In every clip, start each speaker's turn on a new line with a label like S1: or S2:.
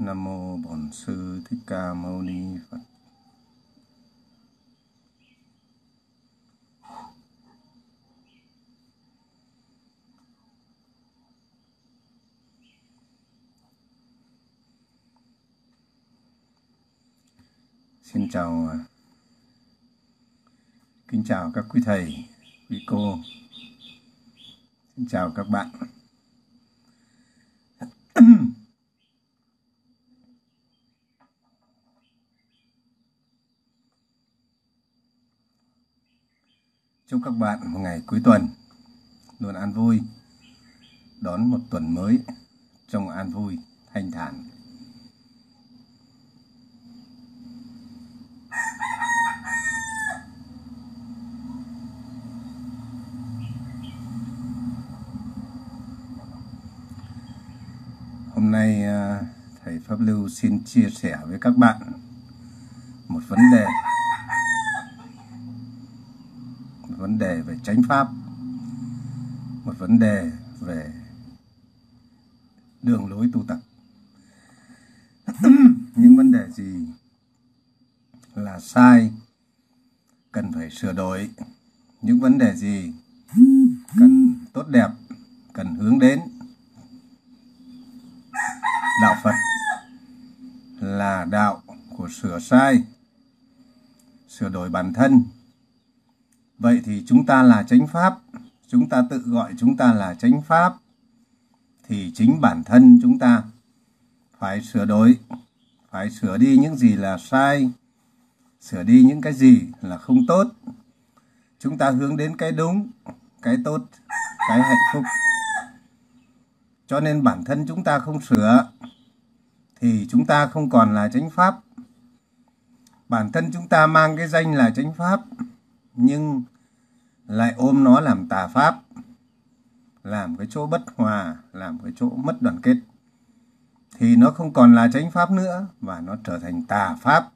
S1: Nam mô Bổn sư Thích Ca Mâu Ni Phật. Xin chào à, kính chào các quý thầy, quý cô. Xin chào các bạn. Chúc các bạn một ngày cuối tuần luôn an vui, đón một tuần mới trong an vui, thanh thản. Hôm nay à, thầy Pháp Lưu xin chia sẻ với các bạn một vấn đề một vấn đề về chánh pháp, một vấn đề về đường lối tu tập. Những vấn đề gì là sai, cần phải sửa đổi. Những vấn đề gì cần tốt đẹp, cần hướng đến. Đạo phật là đạo của sửa sai, sửa đổi bản thân vậy thì chúng ta là chánh pháp. Chúng ta tự gọi chúng ta là chánh pháp. Thì chính bản thân chúng ta phải sửa đổi, phải sửa đi những gì là sai, sửa đi những cái gì là không tốt. Chúng ta hướng đến cái đúng, cái tốt, cái hạnh phúc. Cho nên bản thân chúng ta không sửa thì chúng ta không còn là chánh pháp. Bản thân chúng ta mang cái danh là chánh pháp nhưng lại ôm nó làm tà pháp, làm cái chỗ bất hòa, làm cái chỗ mất đoàn kết. Thì nó không còn là chánh pháp nữa và nó trở thành tà pháp.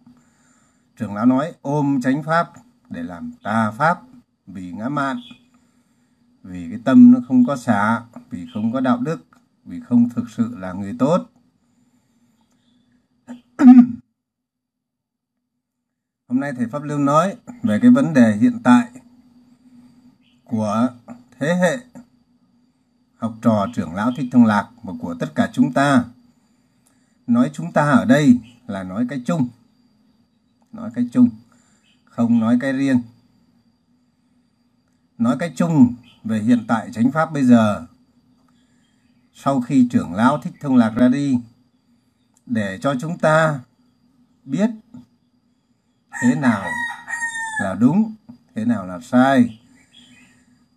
S1: Trưởng lão nói, ôm chánh pháp để làm tà pháp vì ngã mạn, vì cái tâm nó không có xả, vì không có đạo đức, vì không thực sự là người tốt. hôm nay thầy pháp lưu nói về cái vấn đề hiện tại của thế hệ học trò trưởng lão thích thông lạc và của tất cả chúng ta. Nói chúng ta ở đây là nói cái chung, nói cái chung, không nói cái riêng. Nói cái chung về hiện tại chánh pháp bây giờ, sau khi trưởng lão thích thông lạc ra đi, để cho chúng ta biết thế nào là đúng, thế nào là sai?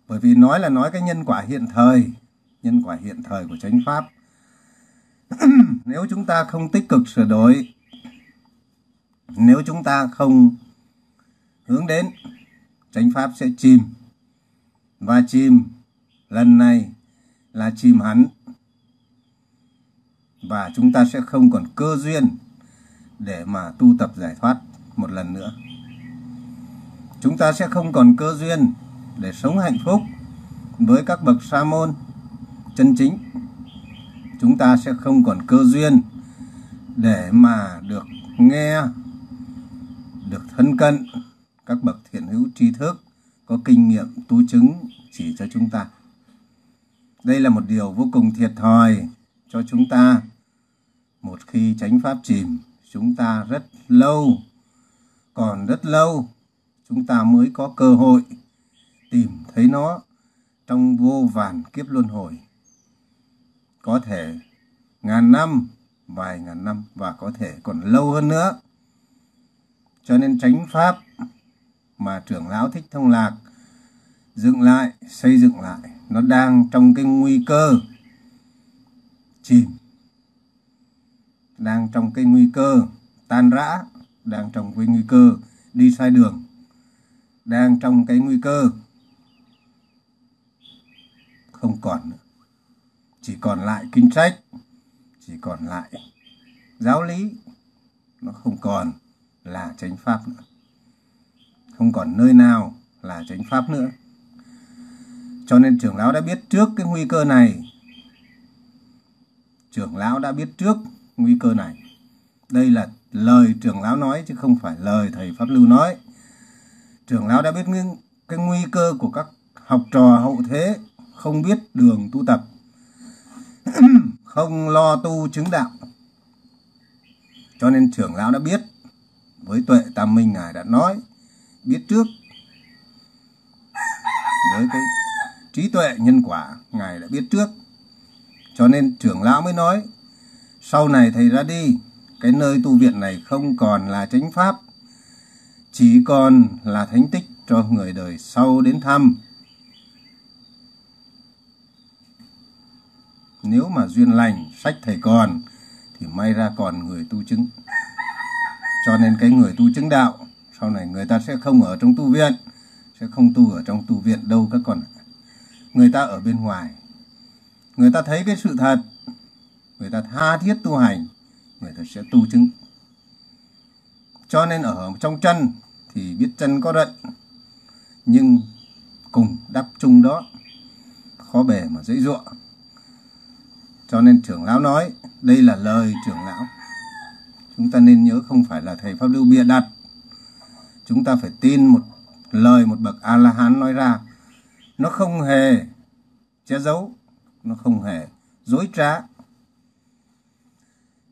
S1: Bởi vì nói là nói cái nhân quả hiện thời, nhân quả hiện thời của chánh pháp. Nếu chúng ta không tích cực sửa đổi, nếu chúng ta không hướng đến, chánh pháp sẽ chìm. Và chìm, lần này là chìm hẳn. Và chúng ta sẽ không còn cơ duyên để mà tu tập giải thoát một lần nữa. Chúng ta sẽ không còn cơ duyên để sống hạnh phúc với các bậc sa môn chân chính. Chúng ta sẽ không còn cơ duyên để mà được nghe, được thân cận các bậc thiện hữu tri thức, có kinh nghiệm, tu chứng chỉ cho chúng ta. Đây là một điều vô cùng thiệt thòi cho chúng ta. Một khi chánh pháp chìm, chúng ta rất lâu còn rất lâu, chúng ta mới có cơ hội tìm thấy nó trong vô vàn kiếp luân hồi. Có thể ngàn năm, vài ngàn năm và có thể còn lâu hơn nữa. Cho nên chánh pháp mà trưởng lão thích thông lạc dựng lại, xây dựng lại, nó đang trong cái nguy cơ chìm, đang trong cái nguy cơ tan rã đang trong cái nguy cơ đi sai đường, đang trong cái nguy cơ không còn nữa. Chỉ còn lại kinh sách, chỉ còn lại giáo lý, nó không còn là chánh pháp nữa. Không còn nơi nào là chánh pháp nữa. Cho nên trưởng lão đã biết trước cái nguy cơ này. Trưởng lão đã biết trước nguy cơ này. Đây là lời trưởng lão nói chứ không phải lời thầy Pháp Lưu nói. Trưởng lão đã biết những cái nguy cơ của các học trò hậu thế không biết đường tu tập, không lo tu chứng đạo. Cho nên trưởng lão đã biết với tuệ tam minh ngài đã nói biết trước với cái trí tuệ nhân quả ngài đã biết trước cho nên trưởng lão mới nói sau này thầy ra đi cái nơi tu viện này không còn là chánh pháp, chỉ còn là thánh tích cho người đời sau đến thăm. Nếu mà duyên lành, sách thầy còn, thì may ra còn người tu chứng. Cho nên cái người tu chứng đạo, sau này người ta sẽ không ở trong tu viện, sẽ không tu ở trong tu viện đâu các con người ta ở bên ngoài. Người ta thấy cái sự thật, người ta tha thiết tu hành người ta sẽ tu chứng. Cho nên ở trong chân thì biết chân có rận, nhưng cùng đắp chung đó khó bề mà dễ dụa. Cho nên trưởng lão nói, đây là lời trưởng lão. Chúng ta nên nhớ không phải là thầy pháp lưu bịa đặt chúng ta phải tin một lời một bậc a la hán nói ra. Nó không hề che giấu, nó không hề dối trá.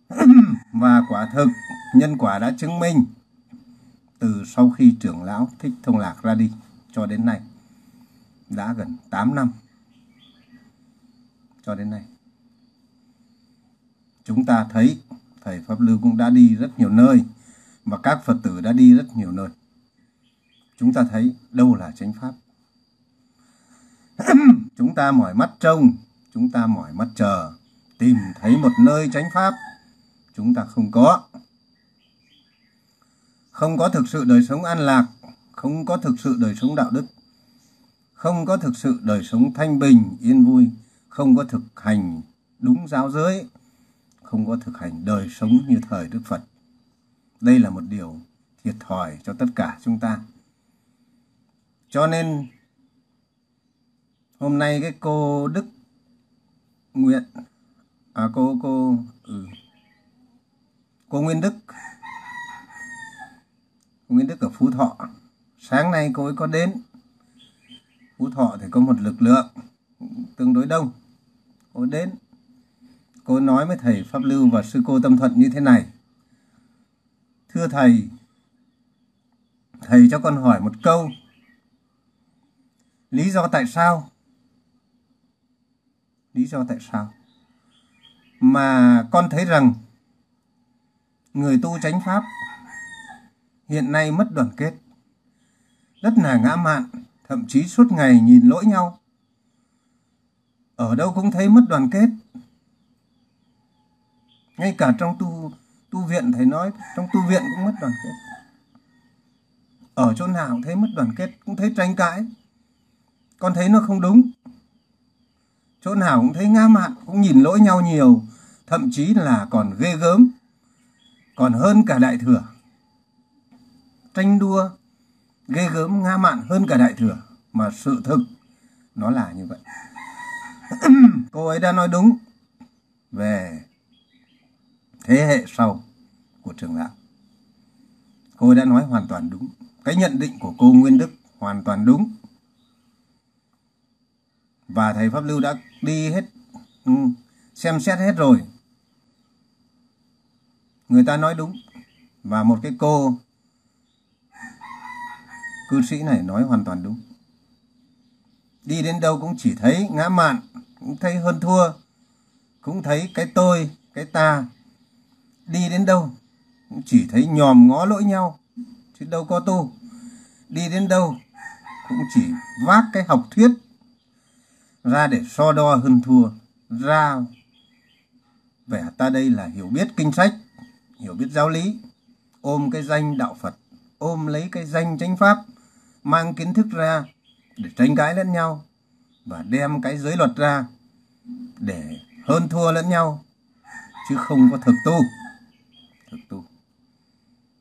S1: và quả thực, nhân quả đã chứng minh từ sau khi trưởng lão thích thông lạc ra đi cho đến nay, đã gần 8 năm. Cho đến nay, chúng ta thấy thầy pháp lưu cũng đã đi rất nhiều nơi và các phật tử đã đi rất nhiều nơi. Chúng ta thấy đâu là chánh pháp. Chúng ta mỏi mắt trông, chúng ta mỏi mắt chờ tìm thấy một nơi chánh pháp chúng ta không có. Không có thực sự đời sống an lạc không có thực sự đời sống đạo đức không có thực sự đời sống thanh bình yên vui không có thực hành đúng giáo giới không có thực hành đời sống như thời đức phật. Đây là một điều thiệt thòi cho tất cả chúng ta. Cho nên hôm nay cái cô Đức Nguyện à cô cô ừ, cô Nguyên Đức. Cô Nguyên Đức ở Phú Thọ. Sáng nay cô ấy có đến. Phú Thọ thì có một lực lượng tương đối đông. Cô ấy đến. Cô nói với thầy Pháp Lưu và sư cô Tâm Thuận như thế này. Thưa thầy thầy cho con hỏi một câu. Lý do tại sao? Lý do tại sao? Mà con thấy rằng người tu chánh pháp, hiện nay mất đoàn kết. Rất là ngã mạn, thậm chí suốt ngày nhìn lỗi nhau. Ở đâu cũng thấy mất đoàn kết. Ngay cả trong tu tu viện, thầy nói, trong tu viện cũng mất đoàn kết. Ở chỗ nào cũng thấy mất đoàn kết, cũng thấy tranh cãi. Con thấy nó không đúng. Chỗ nào cũng thấy ngã mạn, cũng nhìn lỗi nhau nhiều. Thậm chí là còn ghê gớm còn hơn cả đại thừa. Tranh đua ghê gớm ngã mạn hơn cả đại thừa, mà sự thực nó là như vậy. Cô ấy đã nói đúng về thế hệ sau của trường lão. Cô ấy đã nói hoàn toàn đúng. Cái nhận định của cô nguyên đức hoàn toàn đúng. Và thầy pháp lưu đã đi hết ừ, xem xét hết rồi người ta nói đúng. Và một cái cô cư sĩ này nói hoàn toàn đúng. Đi đến đâu cũng chỉ thấy ngã mạn, cũng thấy hơn thua, cũng thấy cái tôi, cái ta. Đi đến đâu cũng chỉ thấy nhòm ngó lỗi nhau, chứ đâu có tu. Đi đến đâu cũng chỉ vác cái học thuyết ra để so đo hơn thua, ra. Vẻ ta đây là hiểu biết kinh sách hiểu biết giáo lý, ôm cái danh đạo phật, ôm lấy cái danh chánh pháp, mang kiến thức ra để tranh cãi lẫn nhau và đem cái giới luật ra để hơn thua lẫn nhau, chứ không có thực tu. Thực tu.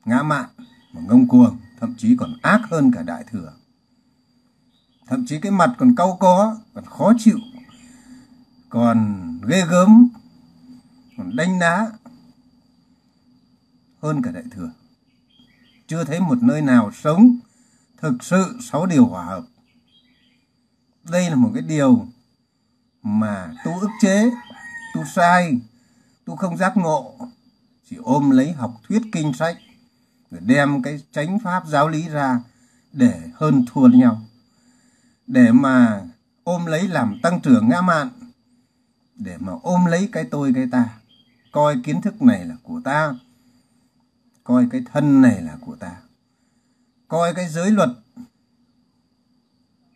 S1: Ngã mạn mà ngông cuồng, thậm chí còn ác hơn cả đại thừa. Thậm chí cái mặt còn cau có, còn khó chịu, còn ghê gớm, còn đánh đá hơn cả đại thừa. Chưa thấy một nơi nào sống thực sự sáu điều hòa hợp. Đây là một cái điều mà tu ức chế, tu sai, tu không giác ngộ, chỉ ôm lấy học thuyết kinh sách, rồi đem cái chánh pháp giáo lý ra để hơn thua nhau. Để mà ôm lấy làm tăng trưởng ngã mạn, để mà ôm lấy cái tôi cái ta, coi kiến thức này là của ta, coi cái thân này là của ta, coi cái giới luật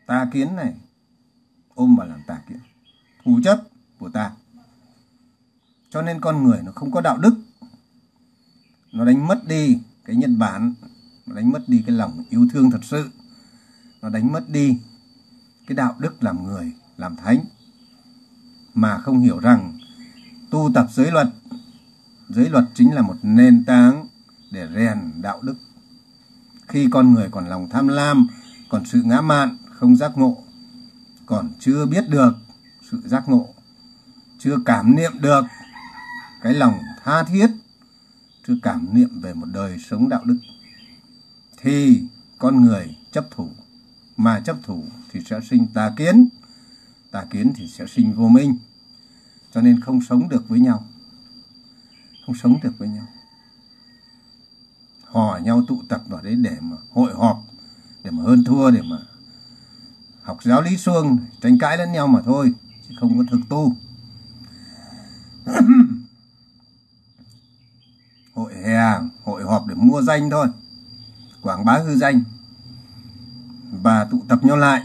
S1: ta kiến này ôm vào làm ta kiến. Thủ chấp của ta. Cho nên con người nó không có đạo đức. Nó đánh mất đi cái nhân bản nó đánh mất đi cái lòng yêu thương thật sự. Nó đánh mất đi cái đạo đức làm người làm thánh. Mà không hiểu rằng tu tập giới luật giới luật chính là một nền tảng để rèn đạo đức. Khi con người còn lòng tham lam, còn sự ngã mạn, không giác ngộ, còn chưa biết được sự giác ngộ, chưa cảm niệm được cái lòng tha thiết, chưa cảm niệm về một đời sống đạo đức, thì con người chấp thủ. Mà chấp thủ thì sẽ sinh tà kiến tà kiến thì sẽ sinh vô minh. Cho nên không sống được với nhau. Không sống được với nhau hò nhau tụ tập vào đấy để mà hội họp, để mà hơn thua, để mà học giáo lý xuông, tranh cãi lẫn nhau mà thôi, chứ không có thực tu. Hội hè, hội họp để mua danh thôi, quảng bá hư danh. Và tụ tập nhau lại,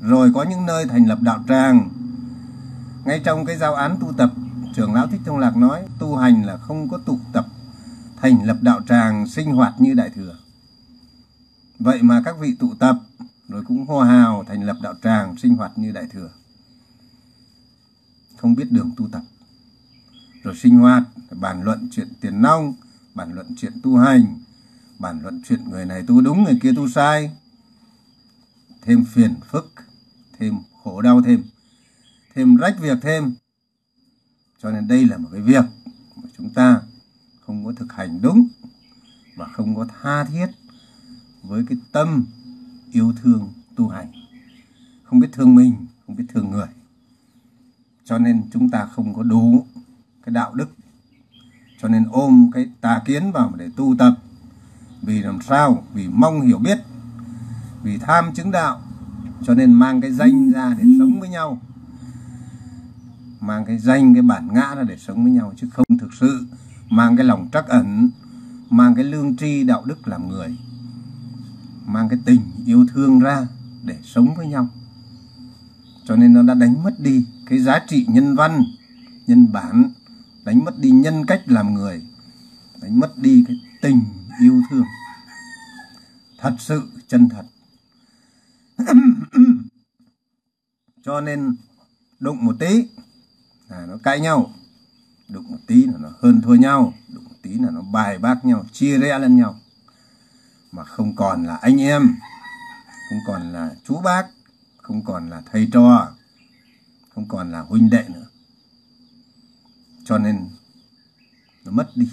S1: rồi có những nơi thành lập đạo tràng. Ngay trong cái giao án tu tập, trưởng lão thích thông lạc nói, tu hành là không có tụ tập thành lập đạo tràng sinh hoạt như đại thừa. Vậy mà các vị tụ tập rồi cũng hô hào thành lập đạo tràng sinh hoạt như đại thừa. Không biết đường tu tập, rồi sinh hoạt, bàn luận chuyện tiền nong, bàn luận chuyện tu hành, bàn luận chuyện người này tu đúng, người kia tu sai. Thêm phiền phức, thêm khổ đau thêm thêm rách việc thêm. Cho nên đây là một cái việc mà chúng ta không có thực hành đúng và không có tha thiết với cái tâm yêu thương tu hành. Không biết thương mình, không biết thương người. Cho nên chúng ta không có đủ cái đạo đức. Cho nên ôm cái tà kiến vào để tu tập. Vì làm sao? Vì mong hiểu biết. Vì tham chứng đạo. Cho nên mang cái danh ra để sống với nhau. Mang cái danh, cái bản ngã ra để sống với nhau chứ không thực sự mang cái lòng trắc ẩn, mang cái lương tri đạo đức làm người, mang cái tình yêu thương ra để sống với nhau. Cho nên nó đã đánh mất đi cái giá trị nhân văn, nhân bản, đánh mất đi nhân cách làm người, đánh mất đi cái tình yêu thương. Thật sự chân thật. Cho nên đụng một tí là nó cãi nhau đụng một tí là nó hơn thua nhau đụng một tí là nó bài bác nhau, chia rẽ lẫn nhau. Mà không còn là anh em, không còn là chú bác, không còn là thầy trò, không còn là huynh đệ nữa. Cho nên nó mất đi.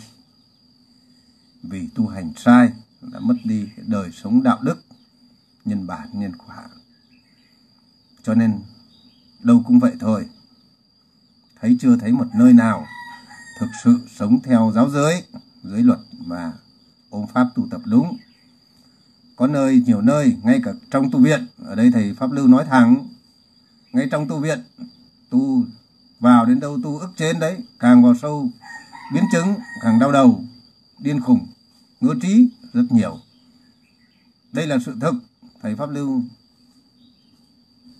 S1: Vì tu hành sai đã mất đi đời sống đạo đức, nhân bản, nhân quả. Cho nên đâu cũng vậy thôi. Thấy chưa thấy một nơi nào thực sự sống theo giáo giới giới luật và ôm pháp tu tập đúng. Có nơi, nhiều nơi, ngay cả trong tu viện, ở đây thầy pháp lưu nói thẳng, ngay trong tu viện, tu vào đến đâu tu ức trên đấy, càng vào sâu, biến chứng, càng đau đầu, điên khùng, ngứa trí rất nhiều. Đây là sự thực, thầy pháp lưu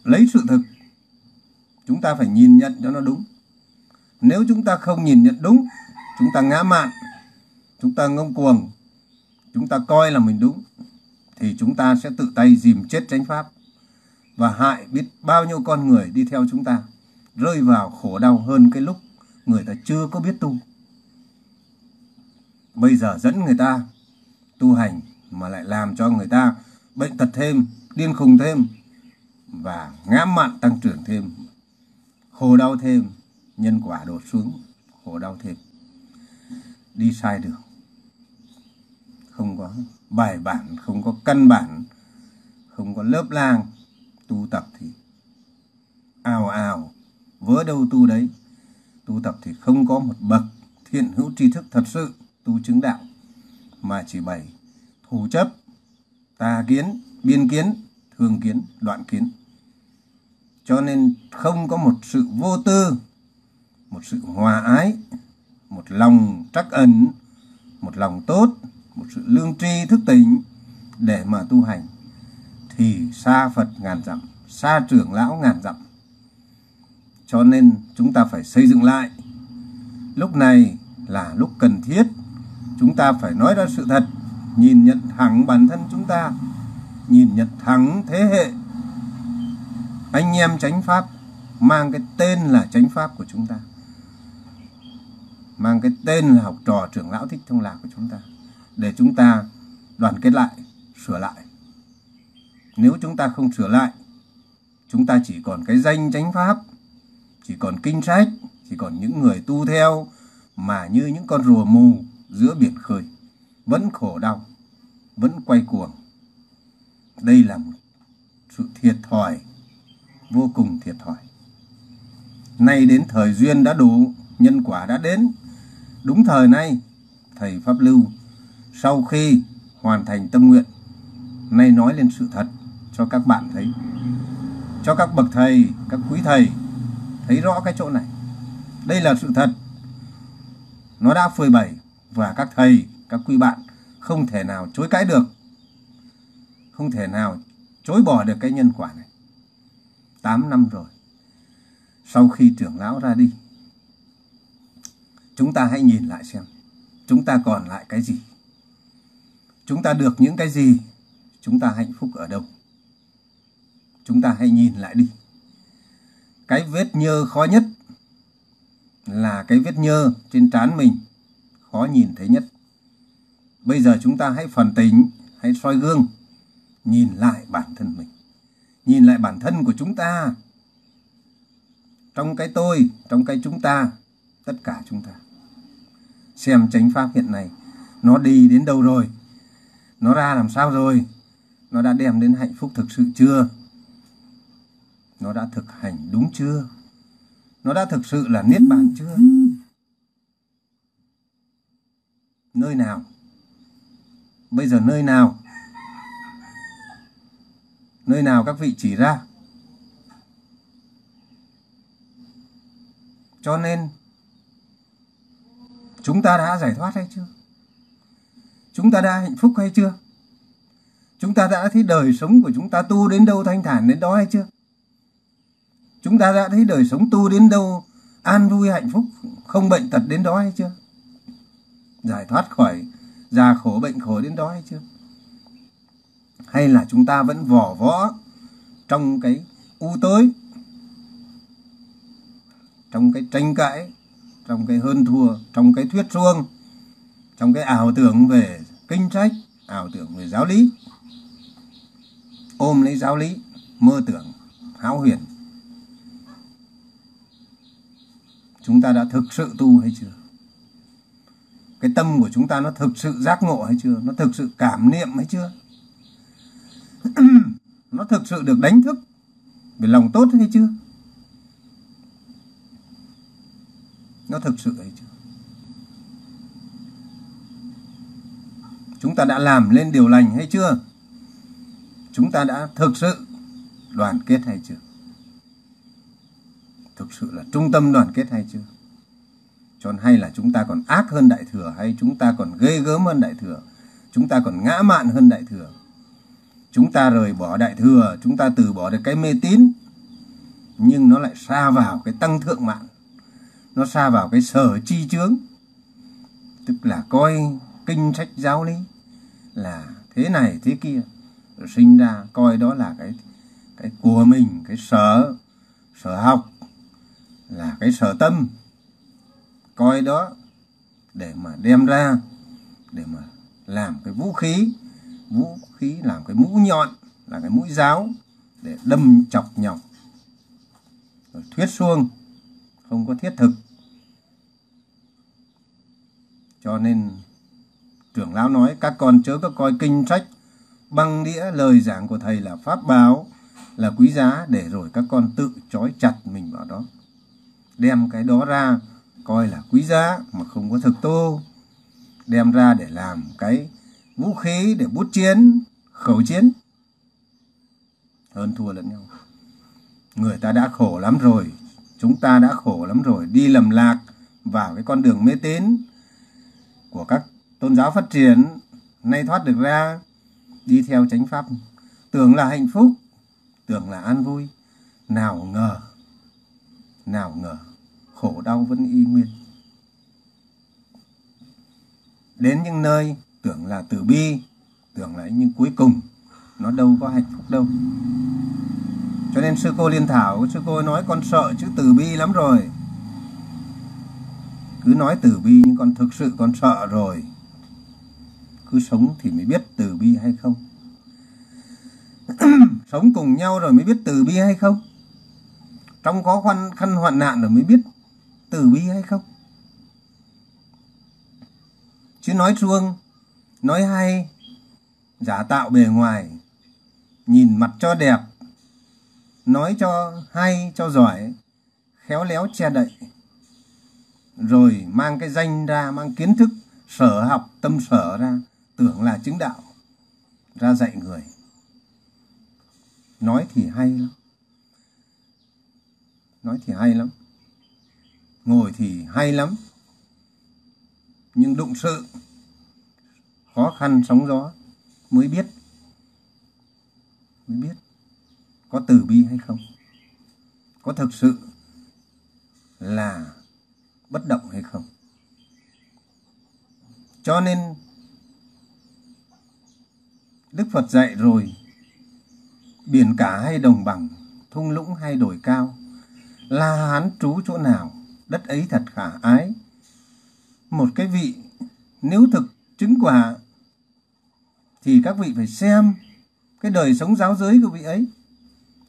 S1: lấy sự thực. Chúng ta phải nhìn nhận cho nó đúng nếu chúng ta không nhìn nhận đúng chúng ta ngã mạn chúng ta ngông cuồng chúng ta coi là mình đúng thì chúng ta sẽ tự tay dìm chết chánh pháp và hại biết bao nhiêu con người đi theo chúng ta rơi vào khổ đau hơn cái lúc người ta chưa có biết tu. Bây giờ dẫn người ta tu hành mà lại làm cho người ta bệnh tật thêm, điên khùng thêm và ngã mạn tăng trưởng thêm, khổ đau thêm, nhân quả đổ xuống, khổ đau thêm. Đi sai đường, không có bài bản không có căn bản không có lớp lang. Tu tập thì ào ào vớ đâu tu đấy. Tu tập thì không có một bậc thiện hữu tri thức thật sự. Tu chứng đạo mà chỉ bày thủ chấp tà kiến biên kiến thương kiến đoạn kiến. Cho nên không có một sự vô tư một sự hòa ái, một lòng trắc ẩn, một lòng tốt, một sự lương tri thức tỉnh để mà tu hành. Thì xa Phật ngàn dặm xa trưởng lão ngàn dặm. Cho nên chúng ta phải xây dựng lại. Lúc này là lúc cần thiết. Chúng ta phải nói ra sự thật, nhìn nhận thẳng bản thân chúng ta, nhìn nhận thẳng thế hệ. Anh em chánh pháp mang cái tên là chánh pháp của chúng ta mang cái tên là học trò trưởng lão thích thông lạc của chúng ta, để chúng ta đoàn kết lại, sửa lại. Nếu chúng ta không sửa lại, chúng ta chỉ còn cái danh chánh pháp, chỉ còn kinh sách, chỉ còn những người tu theo mà như những con rùa mù giữa biển khơi, vẫn khổ đau, vẫn quay cuồng. Đây là một sự thiệt thòi, vô cùng thiệt thòi. Nay đến thời duyên đã đủ, nhân quả đã đến đúng thời nay, thầy pháp lưu, sau khi hoàn thành tâm nguyện, nay nói lên sự thật cho các bạn thấy. Cho các bậc thầy, các quý thầy thấy rõ cái chỗ này. Đây là sự thật. Nó đã phơi bày và các thầy, các quý bạn không thể nào chối cãi được. Không thể nào chối bỏ được cái nhân quả này. 8 năm rồi, sau khi trưởng lão ra đi chúng ta hãy nhìn lại xem, chúng ta còn lại cái gì? Chúng ta được những cái gì? Chúng ta hạnh phúc ở đâu? Chúng ta hãy nhìn lại đi. Cái vết nhơ khó nhất là cái vết nhơ trên trán mình khó nhìn thấy nhất. Bây giờ chúng ta hãy phần tính hãy soi gương, nhìn lại bản thân mình. Nhìn lại bản thân của chúng ta. Trong cái tôi, trong cái chúng ta, tất cả chúng ta xem chánh pháp hiện nay. Nó đi đến đâu rồi? Nó ra làm sao rồi? Nó đã đem đến hạnh phúc thực sự chưa? Nó đã thực hành đúng chưa? Nó đã thực sự là niết bàn chưa? Nơi nào? Bây giờ nơi nào? Nơi nào các vị chỉ ra? Cho nên chúng ta đã giải thoát hay chưa? Chúng ta đã hạnh phúc hay chưa? Chúng ta đã thấy đời sống của chúng ta tu đến đâu thanh thản đến đó hay chưa? Chúng ta đã thấy đời sống tu đến đâu an vui, hạnh phúc, không bệnh tật đến đó hay chưa? Giải thoát khỏi, già khổ, bệnh khổ đến đó hay chưa? Hay là chúng ta vẫn vỏ võ trong cái u tối, trong cái tranh cãi trong cái hơn thua, trong cái thuyết suông trong cái ảo tưởng về kinh sách, ảo tưởng về giáo lý. Ôm lấy giáo lý, mơ tưởng, hão huyền. Chúng ta đã thực sự tu hay chưa? Cái tâm của chúng ta nó thực sự giác ngộ hay chưa? Nó thực sự cảm niệm hay chưa? Nó thực sự được đánh thức về lòng tốt hay chưa? Nó thực sự hay chưa chúng ta đã làm lên điều lành hay chưa? Chúng ta đã thực sự đoàn kết hay chưa? Thực sự là trung tâm đoàn kết hay chưa? Cho hay là chúng ta còn ác hơn đại thừa hay chúng ta còn ghê gớm hơn đại thừa? Chúng ta còn ngã mạn hơn đại thừa? Chúng ta rời bỏ đại thừa, chúng ta từ bỏ được cái mê tín, nhưng nó lại xa vào cái tăng thượng mạng nó xa vào cái sở chi chướng. Tức là coi kinh sách giáo lý là thế này, thế kia. Rồi sinh ra coi đó là cái cái của mình, cái sở sở học, là cái sở tâm. Coi đó để mà đem ra, để mà làm cái vũ khí. Vũ khí làm cái mũ nhọn là cái mũi giáo để đâm chọc nhọc. Rồi thuyết xuông, không có thiết thực cho nên trưởng lão nói, các con chớ có coi kinh sách, băng đĩa, lời giảng của thầy là pháp báo, là quý giá, để rồi các con tự trói chặt mình vào đó. Đem cái đó ra, coi là quý giá, mà không có thực tu đem ra để làm cái vũ khí để bút chiến, khẩu chiến. Hơn thua lẫn nhau. Người ta đã khổ lắm rồi, chúng ta đã khổ lắm rồi, đi lầm lạc vào cái con đường mê tín của các tôn giáo phát triển nay thoát được ra, đi theo chánh pháp. Tưởng là hạnh phúc, tưởng là an vui, nào ngờ nào ngờ, khổ đau vẫn y nguyên. Đến những nơi tưởng là từ bi, tưởng là nhưng cuối cùng, nó đâu có hạnh phúc đâu. Cho nên sư cô liên thảo, sư cô nói con sợ chữ từ bi lắm rồi cứ nói từ bi nhưng con thực sự con sợ rồi. Cứ sống thì mới biết từ bi hay không. Sống cùng nhau rồi mới biết từ bi hay không? Trong khó khăn khăn hoạn nạn rồi mới biết từ bi hay không? Chứ nói chuông, nói hay, giả tạo bề ngoài, nhìn mặt cho đẹp, nói cho hay, cho giỏi, khéo léo che đậy rồi mang cái danh ra, mang kiến thức, sở học, tâm sở ra, tưởng là chứng đạo, ra dạy người. Nói thì hay lắm. Nói thì hay lắm. Ngồi thì hay lắm. Nhưng đụng sự, khó khăn sóng gió mới biết. Mới biết có từ bi hay không. Có thực sự là bất động hay không cho nên, đức phật dạy rồi, biển cả hay đồng bằng, thung lũng hay đồi cao la hán trú chỗ nào, đất ấy thật khả ái một cái vị nếu thực chứng quả, thì các vị phải xem cái đời sống giáo giới của vị ấy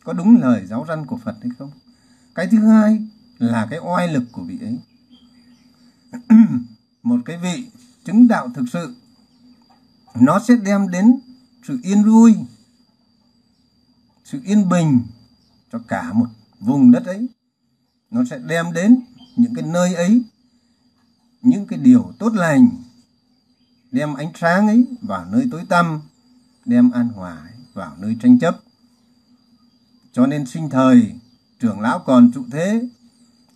S1: có đúng lời giáo răn của Phật hay không. Cái thứ hai là cái oai lực của vị ấy. một cái vị chứng đạo thực sự nó sẽ đem đến sự yên vui, sự yên bình cho cả một vùng đất ấy. Nó sẽ đem đến những cái nơi ấy những cái điều tốt lành đem ánh sáng ấy vào nơi tối tăm đem an hòa vào nơi tranh chấp cho nên sinh thời trưởng lão còn trụ thế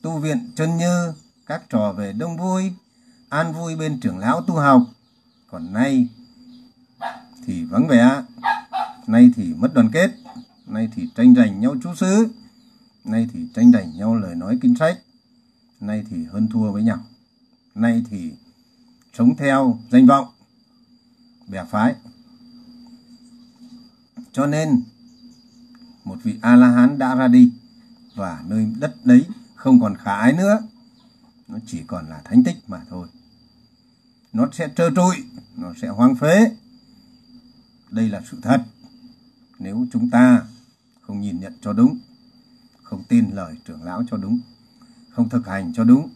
S1: tu viện chân như các trò về đông vui, an vui bên trưởng lão tu học. Còn nay thì vắng vẻ, nay thì mất đoàn kết, nay thì tranh giành nhau chú xứ, nay thì tranh giành nhau lời nói kinh sách, nay thì hơn thua với nhau, nay thì sống theo danh vọng bè phái. Cho nên, một vị a la hán đã ra đi và nơi đất đấy không còn khả ái nữa nó chỉ còn là thánh tích mà thôi. Nó sẽ trơ trụi, nó sẽ hoang phế. Đây là sự thật. Nếu chúng ta không nhìn nhận cho đúng, không tin lời trưởng lão cho đúng, không thực hành cho đúng,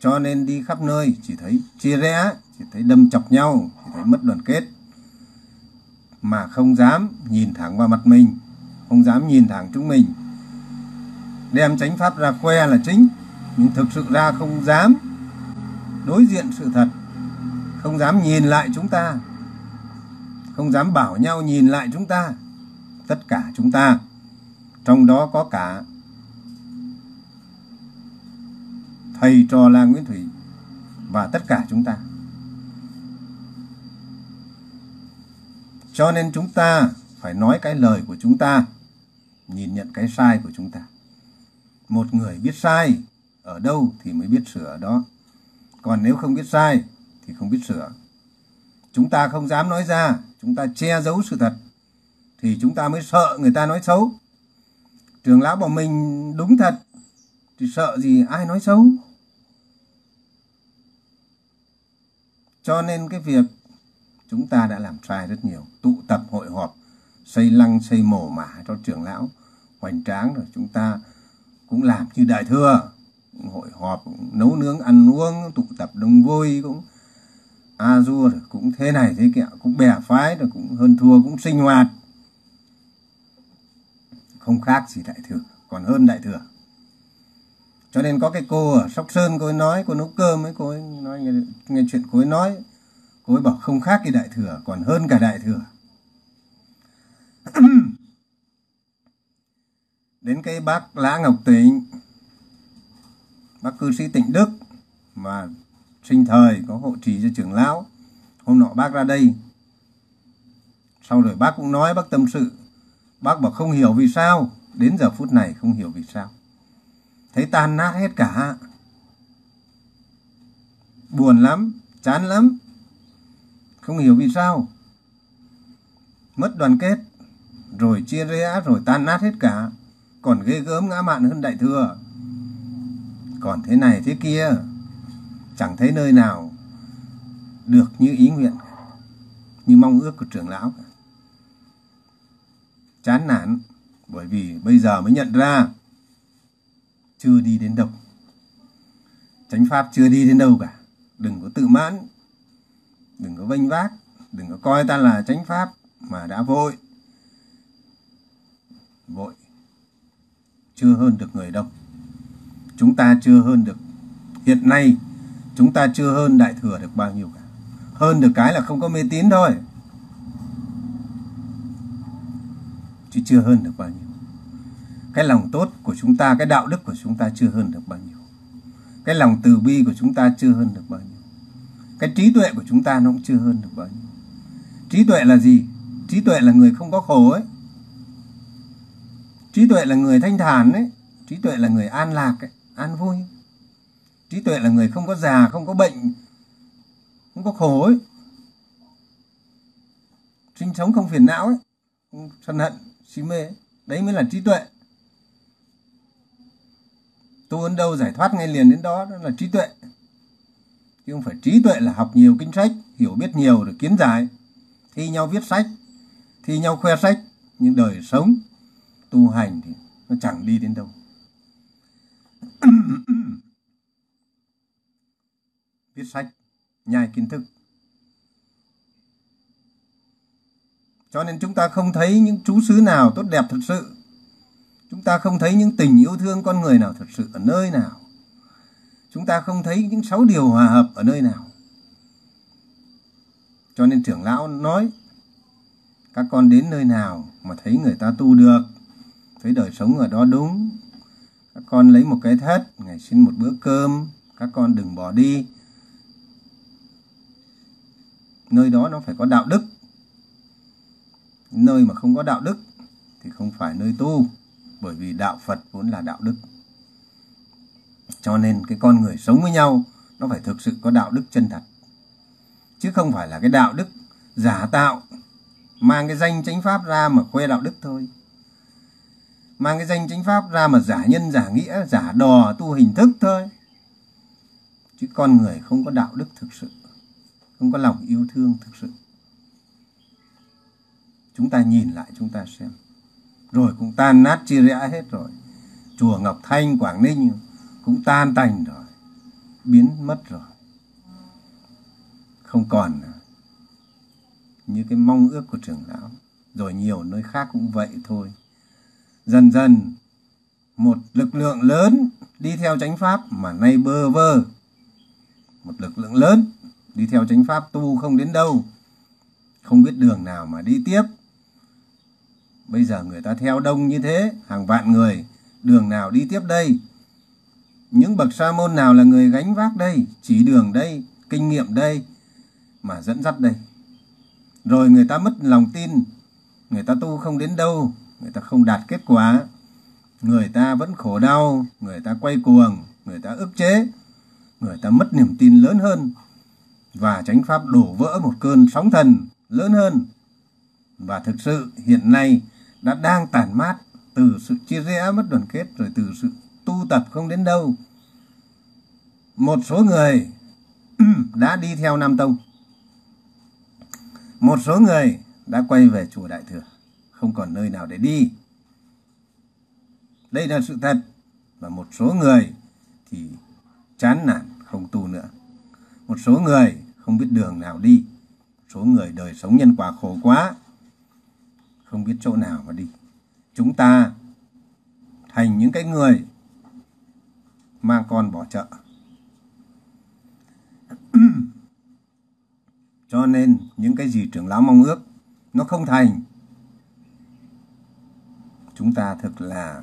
S1: cho nên đi khắp nơi chỉ thấy chia rẽ, chỉ thấy đâm chọc nhau, chỉ thấy mất đoàn kết, mà không dám nhìn thẳng vào mặt mình, không dám nhìn thẳng chúng mình. Đem chánh pháp ra khoe là chính nhưng thực sự ra không dám đối diện sự thật không dám nhìn lại chúng ta không dám bảo nhau nhìn lại chúng ta tất cả chúng ta trong đó có cả thầy trò là Nguyễn Thủy và tất cả chúng ta. Cho nên chúng ta phải nói cái lời của chúng ta, nhìn nhận cái sai của chúng ta. Một người biết sai ở đâu thì mới biết sửa ở đó. Còn nếu không biết sai thì không biết sửa. Chúng ta không dám nói ra, chúng ta che giấu sự thật thì chúng ta mới sợ người ta nói xấu. Trường lão bảo mình đúng thật thì sợ gì ai nói xấu. Cho nên cái việc chúng ta đã làm sai rất nhiều. Tụ tập hội họp, xây lăng, xây mồ mả cho trưởng lão hoành tráng rồi chúng ta cũng làm như đại thừa hội họp nấu nướng ăn uống tụ tập đông vui cũng a du rồi cũng thế này thế kia cũng bè phái rồi cũng hơn thua cũng sinh hoạt. Không khác gì đại thừa còn hơn đại thừa. Cho nên có cái cô ở sóc sơn cô ấy nói cô nấu cơm ấy cô ấy nói nghe, nghe chuyện cô ấy nói cô ấy bảo không khác cái đại thừa còn hơn cả đại thừa. Đến cái bác lã ngọc tịnh bác cư sĩ tịnh đức mà sinh thời có hộ trì cho trưởng lão. Hôm nọ bác ra đây. Sau rồi bác cũng nói bác tâm sự. Bác bảo không hiểu vì sao. Đến giờ phút này không hiểu vì sao. Thấy tan nát hết cả. Buồn lắm, chán lắm. Không hiểu vì sao. Mất đoàn kết, rồi chia rẽ, rồi tan nát hết cả. Còn ghê gớm ngã mạn hơn đại thừa còn thế này thế kia, chẳng thấy nơi nào được như ý nguyện, như mong ước của trưởng lão. Chán nản, bởi vì bây giờ mới nhận ra, chưa đi đến đâu. Chánh pháp chưa đi đến đâu cả. Đừng có tự mãn, đừng có vênh vác, đừng có coi ta là chánh pháp mà đã vội. Vội, chưa hơn được người đâu chúng ta chưa hơn được. Hiện nay chúng ta chưa hơn đại thừa được bao nhiêu cả. Hơn được cái là không có mê tín thôi. Chứ chưa hơn được bao nhiêu. Cái lòng tốt của chúng ta cái đạo đức của chúng ta chưa hơn được bao nhiêu. Cái lòng từ bi của chúng ta chưa hơn được bao nhiêu. Cái trí tuệ của chúng ta nó cũng chưa hơn được bao nhiêu. Trí tuệ là gì? Trí tuệ là người không có khổ ấy. Trí tuệ là người thanh thản ấy. Trí tuệ là người an lạc ấy, an vui. Trí tuệ là người không có già, không có bệnh, không có khổ ấy. Sinh sống không phiền não ấy, không sân hận, si mê ấy. đấy mới là trí tuệ. Tu đến đâu giải thoát ngay liền đến đó đó là trí tuệ. Chứ không phải trí tuệ là học nhiều kinh sách, hiểu biết nhiều rồi kiến giải, thi nhau viết sách, thi nhau khoe sách, nhưng đời sống tu hành thì nó chẳng đi đến đâu viết sách, nhai kiến thức. Cho nên chúng ta không thấy những chú xứ nào tốt đẹp thật sự. Chúng ta không thấy những tình yêu thương con người nào thật sự ở nơi nào. Chúng ta không thấy những sáu điều hòa hợp ở nơi nào. Cho nên trưởng lão nói, các con đến nơi nào mà thấy người ta tu được, thấy đời sống ở đó đúng các con lấy một cái thất ngày xin một bữa cơm. Các con đừng bỏ đi. Nơi đó nó phải có đạo đức. Nơi mà không có đạo đức thì không phải nơi tu, bởi vì đạo phật vốn là đạo đức. Cho nên cái con người sống với nhau, nó phải thực sự có đạo đức chân thật. Chứ không phải là cái đạo đức giả tạo, mang cái danh chánh pháp ra mà khoe đạo đức thôi mang cái danh chánh pháp ra mà giả nhân, giả nghĩa, giả đò tu hình thức thôi. Chứ con người không có đạo đức thực sự, không có lòng yêu thương thực sự. Chúng ta nhìn lại, chúng ta xem. Rồi cũng tan nát chia rẽ hết rồi. Chùa ngọc thanh, quảng ninh cũng tan tành rồi, biến mất rồi. Không còn như cái mong ước của trưởng lão. Rồi nhiều nơi khác cũng vậy thôi dần dần một lực lượng lớn đi theo chánh pháp mà nay bơ vơ. Một lực lượng lớn đi theo chánh pháp tu không đến đâu, không biết đường nào mà đi tiếp. Bây giờ người ta theo đông như thế, hàng vạn người, đường nào đi tiếp đây? Những bậc sa môn nào là người gánh vác đây, chỉ đường đây, kinh nghiệm đây mà dẫn dắt đây? Rồi người ta mất lòng tin, người ta tu không đến đâu người ta không đạt kết quả, người ta vẫn khổ đau, người ta quay cuồng, người ta ức chế, người ta mất niềm tin lớn hơn và chánh pháp đổ vỡ một cơn sóng thần lớn hơn. Và thực sự hiện nay đã đang tản mát từ sự chia rẽ mất đoàn kết rồi từ sự tu tập không đến đâu. Một số người đã đi theo nam tông. Một số người đã quay về chùa đại thừa không còn nơi nào để đi. Đây là sự thật. Và một số người thì chán nản, không tu nữa. Một số người không biết đường nào đi. Số người đời sống nhân quả khổ quá, không biết chỗ nào mà đi. Chúng ta thành những cái người mang con bỏ chợ. Cho nên những cái gì trưởng lão mong ước, nó không thành chúng ta thực là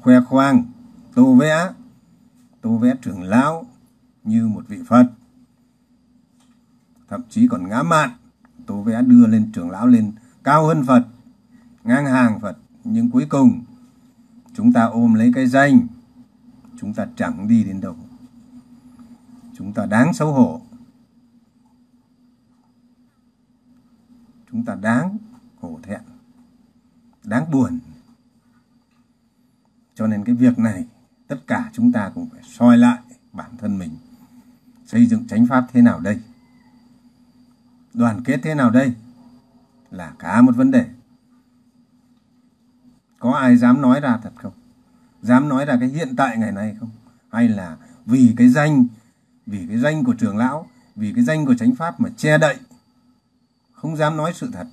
S1: khoe khoang, tô vẽ tô vẽ trưởng lão như một vị phật. Thậm chí còn ngã mạn, tô vẽ đưa lên trưởng lão lên cao hơn phật, ngang hàng phật. Nhưng cuối cùng, chúng ta ôm lấy cái danh, chúng ta chẳng đi đến đâu. Chúng ta đáng xấu hổ. Chúng ta đáng hổ thẹn, đáng buồn cho nên cái việc này, tất cả chúng ta cũng phải soi lại bản thân mình. Xây dựng chánh pháp thế nào đây? Đoàn kết thế nào đây? Là cả một vấn đề. Có ai dám nói ra thật không? Dám nói ra cái hiện tại ngày nay không? Hay là vì cái danh, vì cái danh của trưởng lão, vì cái danh của chánh pháp mà che đậy, không dám nói sự thật?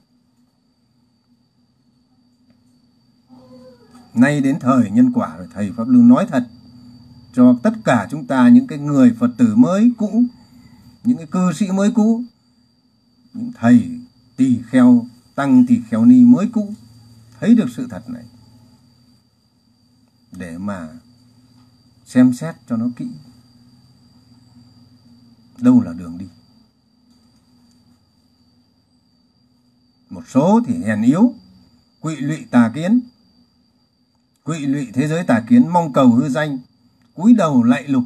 S1: Nay đến thời nhân quả rồi thầy pháp lưu nói thật. Cho tất cả chúng ta những cái người phật tử mới cũ, những cái cư sĩ mới cũ, những thầy tỳ kheo, tăng tỳ kheo ni mới cũ, thấy được sự thật này. Để mà xem xét cho nó kỹ. Đâu là đường đi? Một số thì hèn yếu, quỵ lụy tà kiến quỵ lụy thế giới tà kiến mong cầu hư danh, cúi đầu lạy lục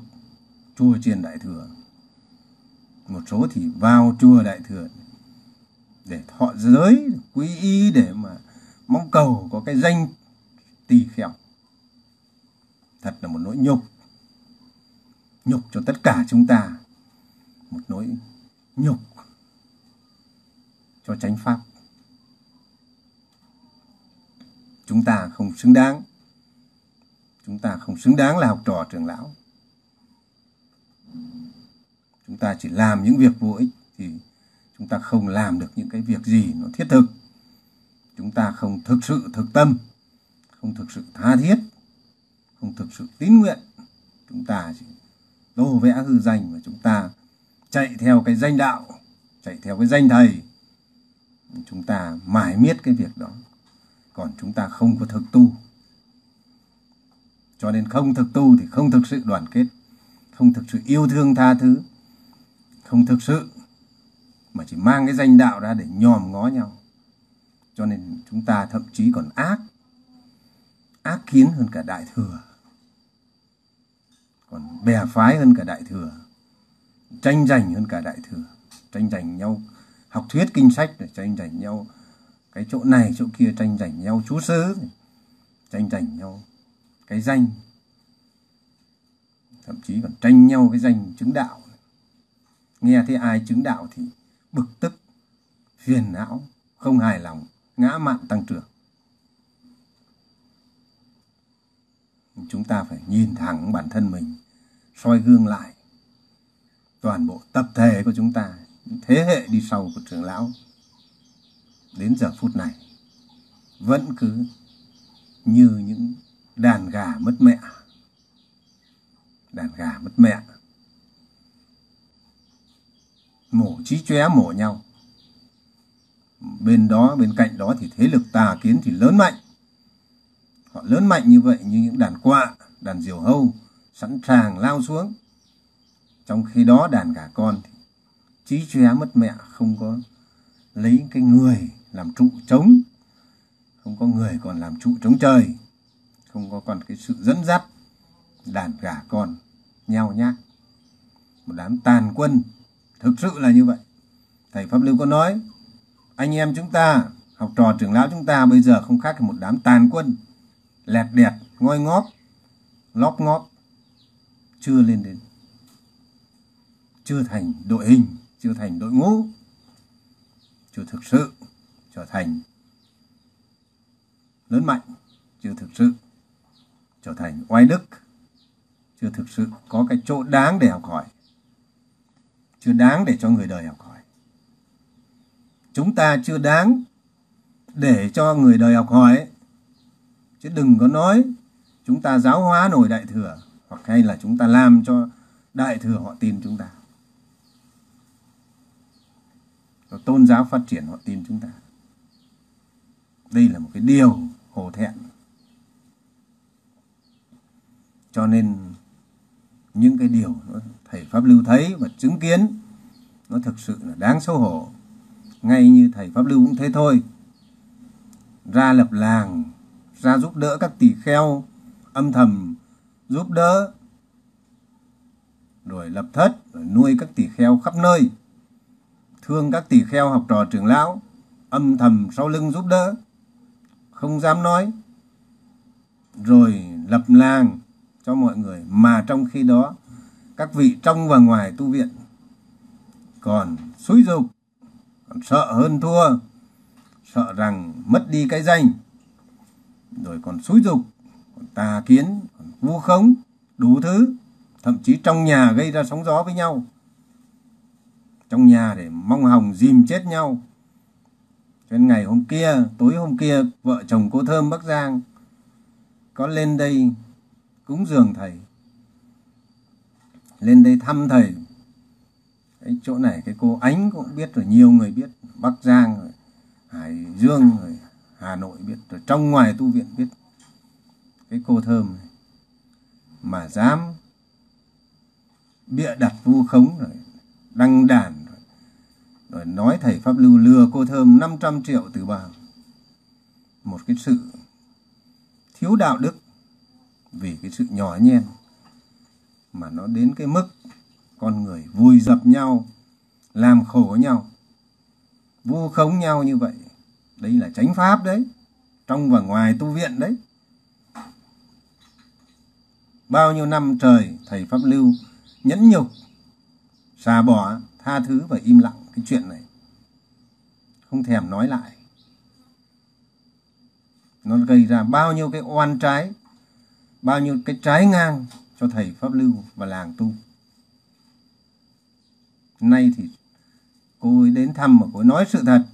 S1: chùa triền đại thừa. Một số thì vào chùa đại thừa để thọ giới quý y để mà mong cầu có cái danh tỳ kheo. Thật là một nỗi nhục nhục cho tất cả chúng ta. Một nỗi nhục cho chánh pháp. Chúng ta không xứng đáng chúng ta không xứng đáng là học trò trưởng lão. Chúng ta chỉ làm những việc vô ích thì chúng ta không làm được những cái việc gì nó thiết thực. Chúng ta không thực sự thực tâm, không thực sự tha thiết, không thực sự tín nguyện. Chúng ta chỉ tô vẽ hư danh và chúng ta chạy theo cái danh đạo, chạy theo cái danh thầy. Chúng ta mải miết cái việc đó. Còn chúng ta không có thực tu cho nên không thực tu thì không thực sự đoàn kết, không thực sự yêu thương tha thứ, không thực sự mà chỉ mang cái danh đạo ra để nhòm ngó nhau. Cho nên chúng ta thậm chí còn ác ác kiến hơn cả đại thừa, còn bè phái hơn cả đại thừa, tranh giành hơn cả đại thừa, tranh giành nhau, học thuyết kinh sách để tranh giành nhau, cái chỗ này chỗ kia tranh giành nhau, chú sứ tranh giành nhau cái danh, thậm chí còn tranh nhau cái danh chứng đạo. Nghe thấy ai chứng đạo thì bực tức, phiền não, không hài lòng, ngã mạn tăng trưởng. Chúng ta phải nhìn thẳng bản thân mình, soi gương lại toàn bộ tập thể của chúng ta thế hệ đi sau của trưởng lão. Đến giờ phút này, vẫn cứ như những đàn gà mất mẹ. Đàn gà mất mẹ. Mổ trí chóe mổ nhau. Bên đó, bên cạnh đó thì thế lực tà kiến thì lớn mạnh. Họ lớn mạnh như vậy như những đàn quạ, đàn diều hâu, sẵn sàng lao xuống. Trong khi đó đàn gà con thì trí chóe mất mẹ, không có lấy cái người làm trụ trống. Không có người còn làm trụ trống trời không có còn cái sự dẫn dắt, đàn gà con, nhao nhác. Một đám tàn quân, thực sự là như vậy. Thầy pháp lưu có nói, anh em chúng ta, học trò trưởng lão chúng ta bây giờ không khác một đám tàn quân. Lẹt đẹt, ngoi ngóp, lóp ngóp. Chưa lên đến. Chưa thành đội hình, chưa thành đội ngũ. Chưa thực sự trở thành lớn mạnh, chưa thực sự trở thành oai đức. Chưa thực sự có cái chỗ đáng để học hỏi. Chưa đáng để cho người đời học hỏi. Chúng ta chưa đáng để cho người đời học hỏi. Chứ đừng có nói chúng ta giáo hóa nổi đại thừa, hoặc hay là chúng ta làm cho đại thừa họ tin chúng ta. Tôn giáo phát triển họ tin chúng ta. Đây là một cái điều hổ thẹn cho nên những cái điều thầy pháp lưu thấy và chứng kiến nó thực sự là đáng xấu hổ. Ngay như thầy pháp lưu cũng thế thôi. Ra lập làng, ra giúp đỡ các tỷ kheo, âm thầm giúp đỡ, rồi lập thất, rồi nuôi các tỷ kheo khắp nơi. Thương các tỷ kheo học trò trưởng lão, âm thầm sau lưng giúp đỡ. Không dám nói. Rồi lập làng cho mọi người. Mà trong khi đó, các vị trong và ngoài tu viện còn xúi dục, còn sợ hơn thua, sợ rằng mất đi cái danh, rồi còn xúi dục, còn tà kiến, còn vu khống, đủ thứ, thậm chí trong nhà gây ra sóng gió với nhau. Trong nhà để mong hồng dìm chết nhau. Cho nên ngày hôm kia, tối hôm kia, vợ chồng cô thơm bắc giang có lên đây cúng dường thầy. Lên đây thăm thầy. Cái chỗ này cái cô ánh cũng biết rồi nhiều người biết. Bắc giang rồi hải dương rồi hà nội biết rồi trong ngoài tu viện biết. Cái cô thơm này mà dám bịa đặt vu khống rồi đăng đàn rồi, rồi nói thầy pháp lưu lừa cô thơm 500 triệu từ bà một cái sự thiếu đạo đức vì cái sự nhỏ nhen mà nó đến cái mức con người vùi dập nhau, làm khổ nhau, vu khống nhau như vậy. Đấy là chánh pháp đấy, trong và ngoài tu viện đấy. Bao nhiêu năm trời thầy pháp lưu nhẫn nhục, xà bỏ, tha thứ và im lặng cái chuyện này. Không thèm nói lại. Nó gây ra bao nhiêu cái oan trái bao nhiêu cái trái ngang cho thầy pháp lưu và làng tu. Nay thì cô ấy đến thăm mà cô ấy nói sự thật.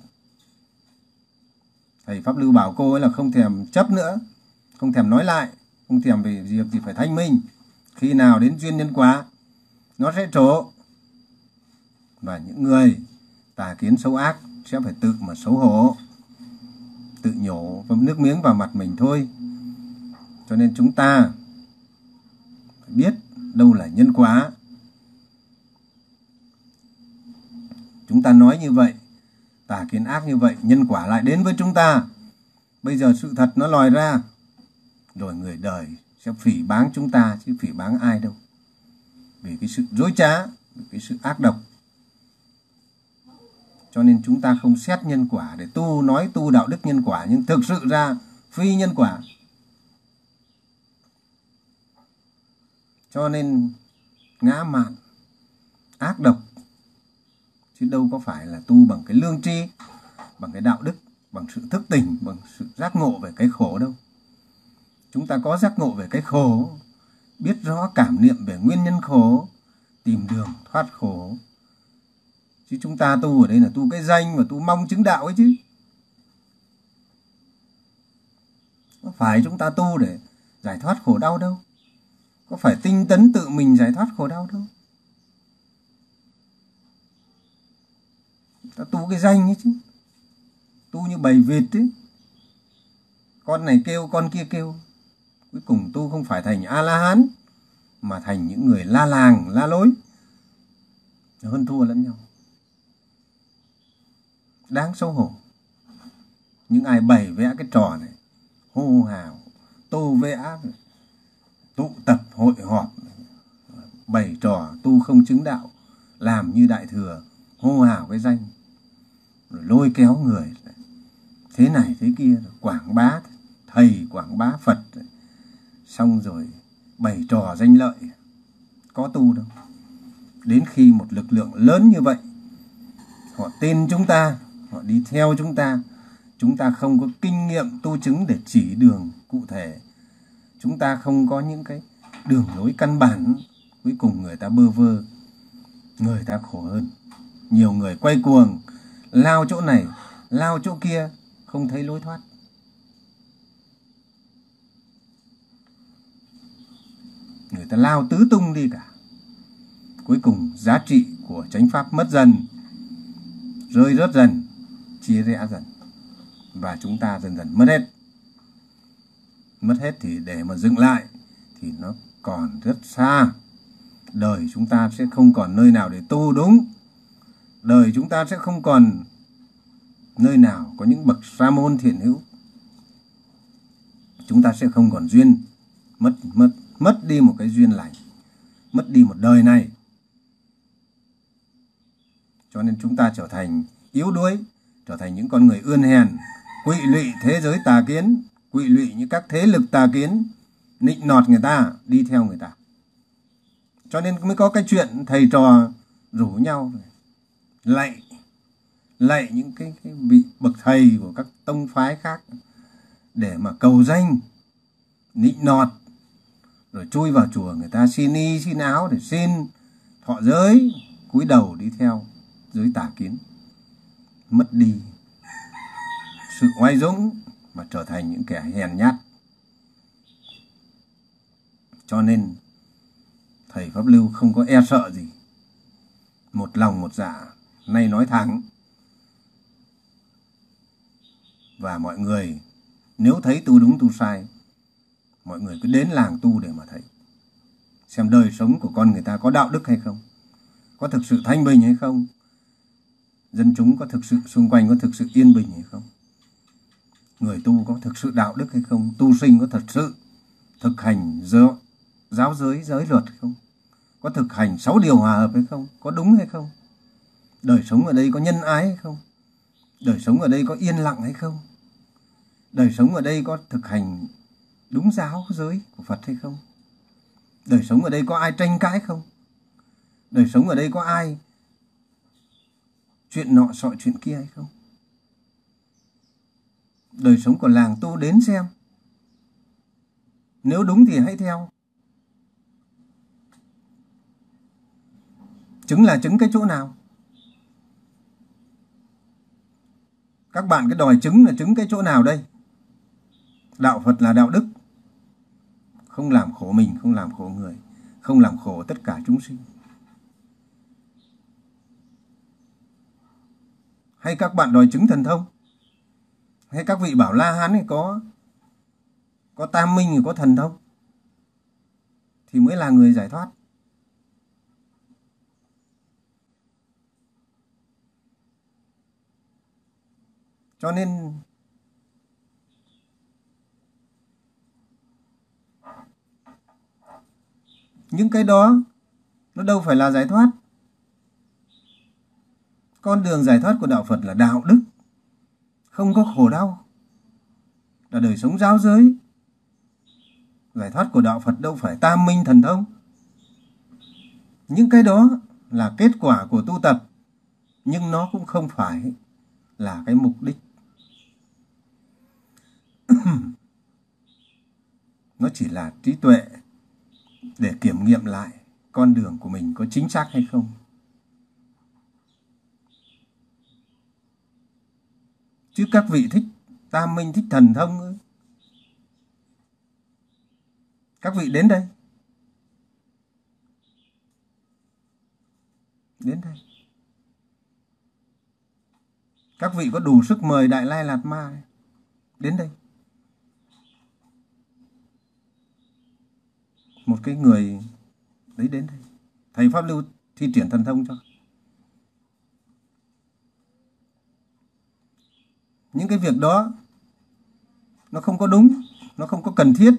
S1: Thầy pháp lưu bảo cô ấy là không thèm chấp nữa, không thèm nói lại, không thèm về việc gì phải thanh minh. Khi nào đến duyên nhân quá nó sẽ trổ. Và những người tà kiến xấu ác sẽ phải tự mà xấu hổ, tự nhổ nước miếng vào mặt mình thôi cho nên chúng ta phải biết đâu là nhân quả. Chúng ta nói như vậy tả kiến ác như vậy, nhân quả lại đến với chúng ta. Bây giờ sự thật nó lòi ra. Rồi người đời sẽ phỉ báng chúng ta, chứ phỉ báng ai đâu. Vì cái sự dối trá, vì cái sự ác độc. Cho nên chúng ta không xét nhân quả để tu, nói tu đạo đức nhân quả, nhưng thực sự ra phi nhân quả. Cho nên ngã mạn, ác độc, chứ đâu có phải là tu bằng cái lương tri, bằng cái đạo đức, bằng sự thức tỉnh, bằng sự giác ngộ về cái khổ đâu. Chúng ta có giác ngộ về cái khổ, biết rõ cảm niệm về nguyên nhân khổ, tìm đường thoát khổ. Chứ chúng ta tu ở đây là tu cái danh và tu mong chứng đạo ấy chứ. Có phải chúng ta tu để giải thoát khổ đau đâu? Có phải tinh tấn tự mình giải thoát khổ đau đâu? Ta tu cái danh ấy chứ. Tu như bầy vịt ấy. Con này kêu, con kia kêu. Cuối cùng tu không phải thành a la hán mà thành những người la làng, la lối. Hơn thua lẫn nhau. Đáng xấu hổ. Những ai bày vẽ cái trò này, hô hào, tô vẽ tụ tập hội họp, bày trò tu không chứng đạo, làm như đại thừa, hô hào cái danh rồi lôi kéo người. Thế này thế kia, quảng bá, thầy quảng bá phật. Xong rồi, bày trò danh lợi. Có tu đâu. Đến khi một lực lượng lớn như vậy, họ tin chúng ta, họ đi theo chúng ta chúng ta không có kinh nghiệm tu chứng để chỉ đường cụ thể chúng ta không có những cái đường lối căn bản, cuối cùng người ta bơ vơ, người ta khổ hơn. Nhiều người quay cuồng, lao chỗ này, lao chỗ kia, không thấy lối thoát. Người ta lao tứ tung đi cả. Cuối cùng giá trị của chánh pháp mất dần, rơi rớt dần, chia rẽ dần. Và chúng ta dần dần mất hết mất hết thì để mà dựng lại thì nó còn rất xa. Đời chúng ta sẽ không còn nơi nào để tu đúng. Đời chúng ta sẽ không còn nơi nào có những bậc sa môn thiện hữu. Chúng ta sẽ không còn duyên, mất mất mất đi một cái duyên lành, mất đi một đời này. Cho nên chúng ta trở thành yếu đuối, trở thành những con người ươn hèn, quỵ lụy thế giới tà kiến quỵ lụy những các thế lực tà kiến nịnh nọt người ta đi theo người ta. Cho nên mới có cái chuyện thầy trò rủ nhau lạy lạy những cái, cái vị bậc thầy của các tông phái khác để mà cầu danh nịnh nọt rồi chui vào chùa người ta xin y xin áo để xin thọ giới cúi đầu đi theo dưới tà kiến. Mất đi sự oai dũng mà trở thành những kẻ hèn nhát. Cho nên, thầy pháp lưu không có e sợ gì. Một lòng một dạ nay nói thẳng. Và mọi người, nếu thấy tu đúng tu sai, mọi người cứ đến làng tu để mà thấy. Xem đời sống của con người ta có đạo đức hay không, có thực sự thanh bình hay không, dân chúng có thực sự, xung quanh có thực sự yên bình hay không người tu có thực sự đạo đức hay không tu sinh có thật sự thực hành giáo, giáo giới giới luật hay không có thực hành sáu điều hòa hợp hay không có đúng hay không đời sống ở đây có nhân ái hay không đời sống ở đây có yên lặng hay không đời sống ở đây có thực hành đúng giáo giới của Phật hay không? Đời sống ở đây có ai tranh cãi không? Đời sống ở đây có ai chuyện nọ sọ chuyện kia hay không? Đời sống của làng tu đến xem. Nếu đúng thì hãy theo. Chứng là chứng cái chỗ nào? Các bạn cái đòi chứng là chứng cái chỗ nào đây? Đạo Phật là đạo đức không làm khổ mình, không làm khổ người, không làm khổ tất cả chúng sinh. Hay các bạn đòi chứng thần thông? Hay các vị bảo La Hán thì có có tam minh thì có thần thông, thì mới là người giải thoát. Cho nên, những cái đó, nó đâu phải là giải thoát con đường giải thoát của đạo phật là đạo đức không có khổ đau, là đời sống giáo giới. Giải thoát của đạo phật đâu phải tam minh thần thông. Những cái đó là kết quả của tu tập, nhưng nó cũng không phải là cái mục đích. Nó chỉ là trí tuệ để kiểm nghiệm lại con đường của mình có chính xác hay không. Chứ các vị thích tam minh, thích thần thông? Các vị đến đây. Đến đây. Các vị có đủ sức mời Đại Lai Lạt Ma đến đây. một cái người đấy đến đây thầy pháp lưu thi triển thần thông cho những cái việc đó, nó không có đúng, nó không có cần thiết.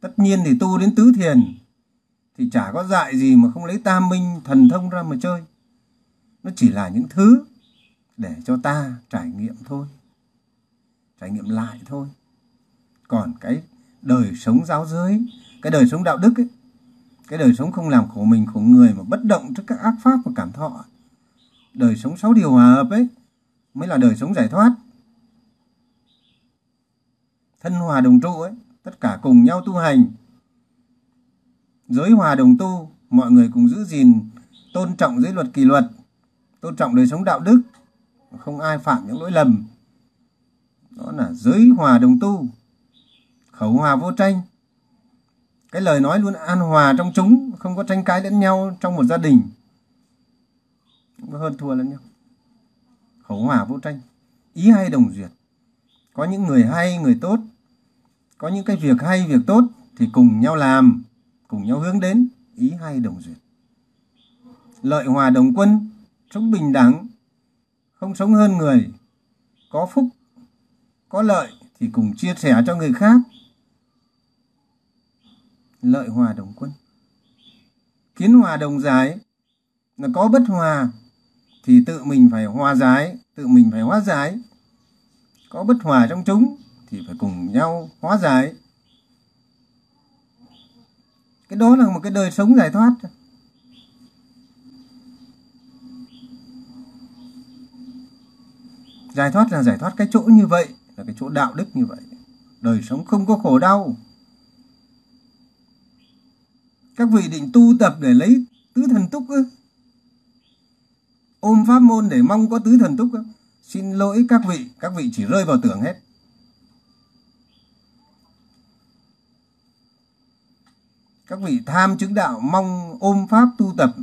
S1: Tất nhiên thì tu đến tứ thiền thì chả có dại gì mà không lấy tam minh thần thông ra mà chơi. Nó chỉ là những thứ để cho ta trải nghiệm thôi, trải nghiệm lại thôi. Còn cái đời sống giáo giới, cái đời sống đạo đức ấy, cái đời sống không làm khổ mình, khổ người mà bất động trước các ác pháp và cảm thọ, đời sống sáu điều hòa hợp ấy mới là đời sống giải thoát. Thân hòa đồng trụ ấy, tất cả cùng nhau tu hành. Giới hòa đồng tu, mọi người cùng giữ gìn, tôn trọng giới luật kỷ luật, tôn trọng đời sống đạo đức, không ai phạm những lỗi lầm. Đó là giới hòa đồng tu, khẩu hòa vô tranh. Cái lời nói luôn an hòa trong chúng, không có tranh cãi lẫn nhau trong một gia đình. Không có hơn thua lẫn nhau khẩu hòa vô tranh. Ý hay đồng duyệt. Có những người hay, người tốt. Có những cái việc hay, việc tốt thì cùng nhau làm, cùng nhau hướng đến ý hay đồng duyệt. Lợi hòa đồng quân, sống bình đẳng, không sống hơn người. Có phúc, có lợi thì cùng chia sẻ cho người khác. Lợi hòa đồng quân. Kiến hòa đồng giải là có bất hòa thì tự mình phải hòa giải tự mình phải hóa giải. Có bất hòa trong chúng thì phải cùng nhau hóa giải. Cái đó là một cái đời sống giải thoát. Giải thoát là giải thoát cái chỗ như vậy, là cái chỗ đạo đức như vậy. Đời sống không có khổ đau. Các vị định tu tập để lấy tứ thần túc ư? Ôm pháp môn để mong có tứ thần túc ư xin lỗi các vị các vị chỉ rơi vào tưởng hết. Các vị tham chứng đạo, mong ôm pháp tu tập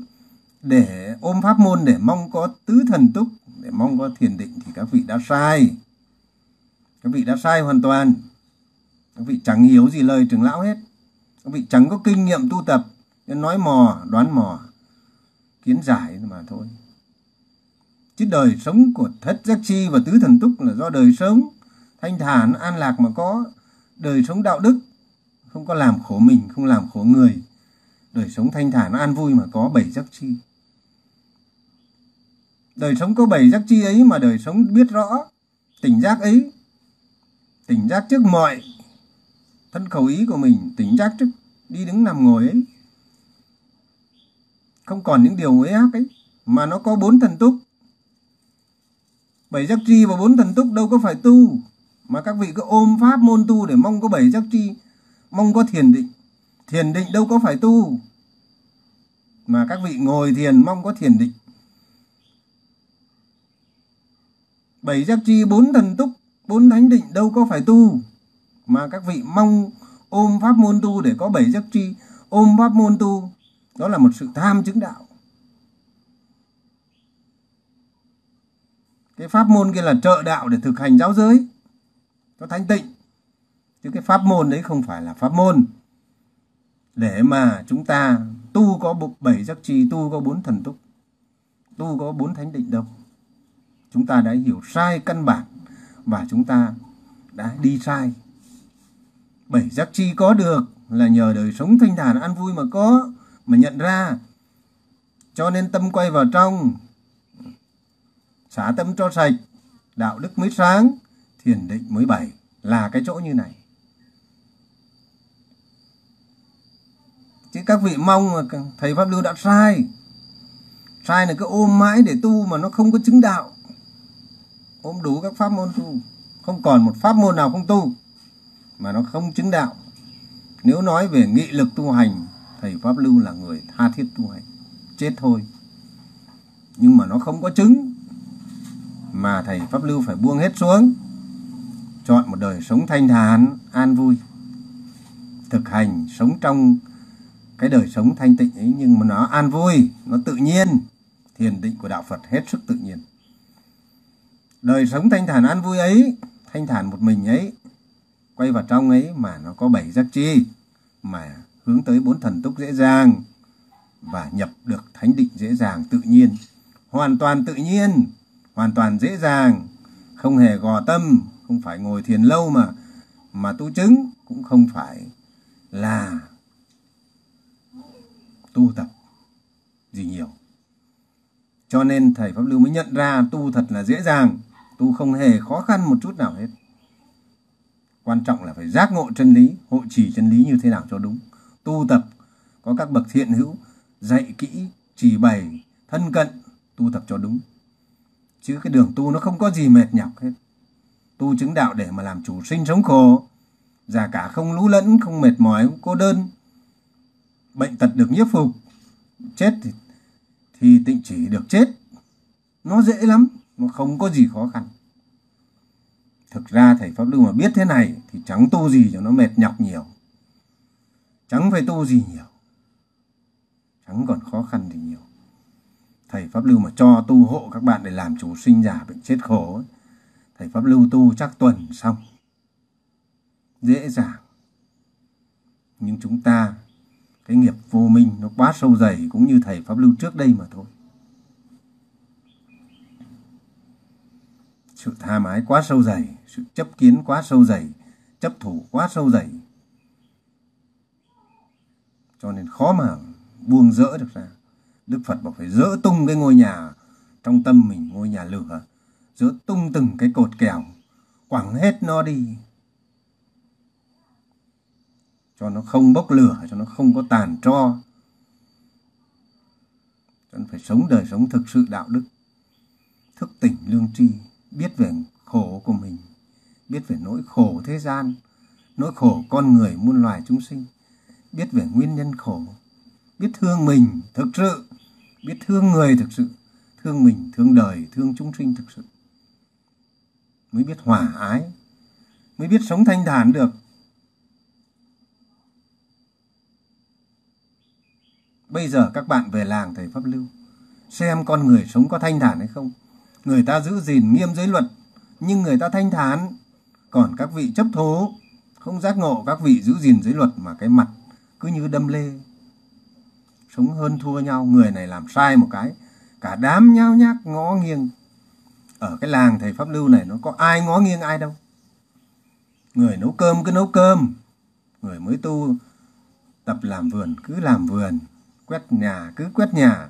S1: để ôm pháp môn để mong có tứ thần túc, để mong có thiền định thì các vị đã sai. Các vị đã sai hoàn toàn. Các vị chẳng hiểu gì lời trưởng lão hết. Các vị chẳng có kinh nghiệm tu tập nói mò, đoán mò, kiến giải mà thôi chứ đời sống của thất giác chi và tứ thần túc là do đời sống. Thanh thản an lạc mà có đời sống đạo đức. Không có làm khổ mình, không làm khổ người. Đời sống thanh thản an vui mà có bảy giác chi. Đời sống có bảy giác chi ấy mà đời sống biết rõ. Tỉnh giác ấy, tỉnh giác trước mọi thân khẩu ý của mình, tỉnh giác trước đi đứng nằm ngồi ấy. Không còn những điều uế ác ấy, mà nó có bốn thần túc bảy giác chi và bốn thần túc đâu có phải tu, mà các vị cứ ôm pháp môn tu để mong có bảy giác chi mong có thiền định. Thiền định đâu có phải tu, mà các vị ngồi thiền mong có thiền định. Bảy giác chi bốn thần túc, bốn thánh định đâu có phải tu, mà các vị mong ôm pháp môn tu để có bảy giác chi ôm pháp môn tu. Đó là một sự tham chứng đạo. Cái pháp môn kia là trợ đạo để thực hành giáo giới. Cho thanh tịnh. Chứ cái pháp môn đấy không phải là pháp môn. Để mà chúng ta tu có bảy giác chi tu có bốn thần túc, tu có bốn thánh định đâu. Chúng ta đã hiểu sai căn bản và chúng ta đã đi sai. Bảy giác chi có được là nhờ đời sống thanh thản an vui mà có, mà nhận ra. Cho nên tâm quay vào trong xả tâm cho sạch, đạo đức mới sáng, thiền định mới bảy là cái chỗ như này. Chứ các vị mong mà thầy pháp lưu đã sai. Sai là cứ ôm mãi để tu mà nó không có chứng đạo. Ôm đủ các pháp môn tu. Không còn một pháp môn nào không tu mà nó không chứng đạo. Nếu nói về nghị lực tu hành, thầy pháp lưu là người tha thiết tu hành. Chết thôi. Nhưng mà nó không có chứng mà thầy pháp lưu phải buông hết xuống. Chọn một đời sống thanh thản, an vui. Thực hành sống trong cái đời sống thanh tịnh ấy, nhưng mà nó an vui, nó tự nhiên. Thiền định của đạo phật hết sức tự nhiên. Đời sống thanh thản, an vui ấy, thanh thản một mình ấy, quay vào trong ấy mà nó có bảy giác chi, mà hướng tới bốn thần túc dễ dàng và nhập được thánh định dễ dàng, tự nhiên. Hoàn toàn tự nhiên hoàn toàn dễ dàng, không hề gò tâm, không phải ngồi thiền lâu mà mà tu chứng cũng không phải là tu tập gì nhiều. Cho nên thầy pháp lưu mới nhận ra tu thật là dễ dàng, tu không hề khó khăn một chút nào hết. Quan trọng là phải giác ngộ chân lý, hộ trì chân lý như thế nào cho đúng. Tu tập, có các bậc thiện hữu, dạy kỹ chỉ bày, thân cận, tu tập cho đúng chứ cái đường tu nó không có gì mệt nhọc hết. Tu chứng đạo để mà làm chủ sinh sống khổ. Già cả không lũ lẫn, không mệt mỏi, không cô đơn. Bệnh tật được nhiếp phục, chết thì thì tịnh chỉ được chết. Nó dễ lắm, nó không có gì khó khăn. Thực ra thầy pháp lưu mà biết thế này thì chẳng tu gì cho nó mệt nhọc nhiều. Chẳng phải tu gì nhiều. Chẳng còn khó khăn gì nhiều thầy pháp lưu mà cho tu hộ các bạn để làm chủ sinh giả bệnh chết khổ ấy, thầy pháp lưu tu chắc tuần xong. Dễ dàng. Nhưng chúng ta cái nghiệp vô minh nó quá sâu dày cũng như thầy pháp lưu trước đây mà thôi. Sự tha mái quá sâu dày sự chấp kiến quá sâu dày chấp thủ quá sâu dày. Cho nên khó mà buông rỡ được ra đức phật bảo phải dỡ tung cái ngôi nhà trong tâm mình, ngôi nhà lửa. Dỡ tung từng cái cột kèo, quẳng hết nó đi. Cho nó không bốc lửa, cho nó không có tàn tro. Cho nên phải sống đời sống thực sự đạo đức, thức tỉnh lương tri, biết về khổ của mình, biết về nỗi khổ thế gian, nỗi khổ con người muôn loài chúng sinh, biết về nguyên nhân khổ, biết thương mình thực sự biết thương người thực sự, thương mình, thương đời, thương chúng sinh thực sự. Mới biết hòa ái, mới biết sống thanh thản được. Bây giờ các bạn về làng thầy pháp lưu, xem con người sống có thanh thản hay không. Người ta giữ gìn nghiêm giới luật, nhưng người ta thanh thản. Còn các vị chấp thố, không giác ngộ các vị giữ gìn giới luật mà cái mặt cứ như đâm lê sống hơn thua nhau, người này làm sai một cái. Cả đám nhao nhác, ngó nghiêng. Ở cái làng thầy pháp lưu này, nó có ai ngó nghiêng ai đâu. Người nấu cơm cứ nấu cơm. Người mới tu, tập làm vườn cứ làm vườn. Quét nhà cứ quét nhà.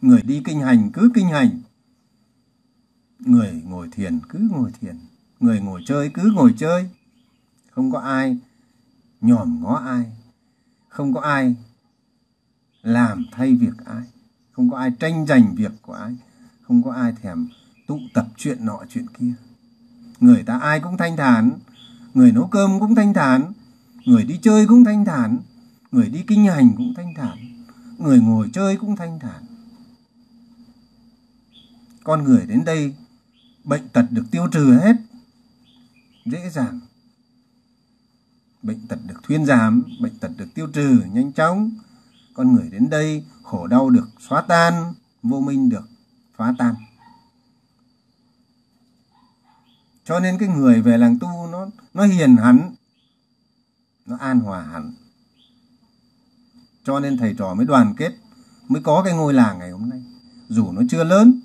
S1: Người đi kinh hành cứ kinh hành. Người ngồi thiền cứ ngồi thiền. Người ngồi chơi cứ ngồi chơi. Không có ai nhòm ngó ai. Không có ai làm thay việc ai. Không có ai tranh giành việc của ai. Không có ai thèm tụ tập chuyện nọ, chuyện kia. Người ta ai cũng thanh thản. Người nấu cơm cũng thanh thản. Người đi chơi cũng thanh thản. Người đi kinh hành cũng thanh thản. Người ngồi chơi cũng thanh thản. Con người đến đây, bệnh tật được tiêu trừ hết. Dễ dàng. Bệnh tật được thuyên giảm, bệnh tật được tiêu trừ, nhanh chóng con người đến đây khổ đau được xóa tan, vô minh được phá tan. Cho nên cái người về làng tu, nó nó hiền hẳn, nó an hòa hẳn. Cho nên thầy trò mới đoàn kết, mới có cái ngôi làng ngày hôm nay. Dù nó chưa lớn,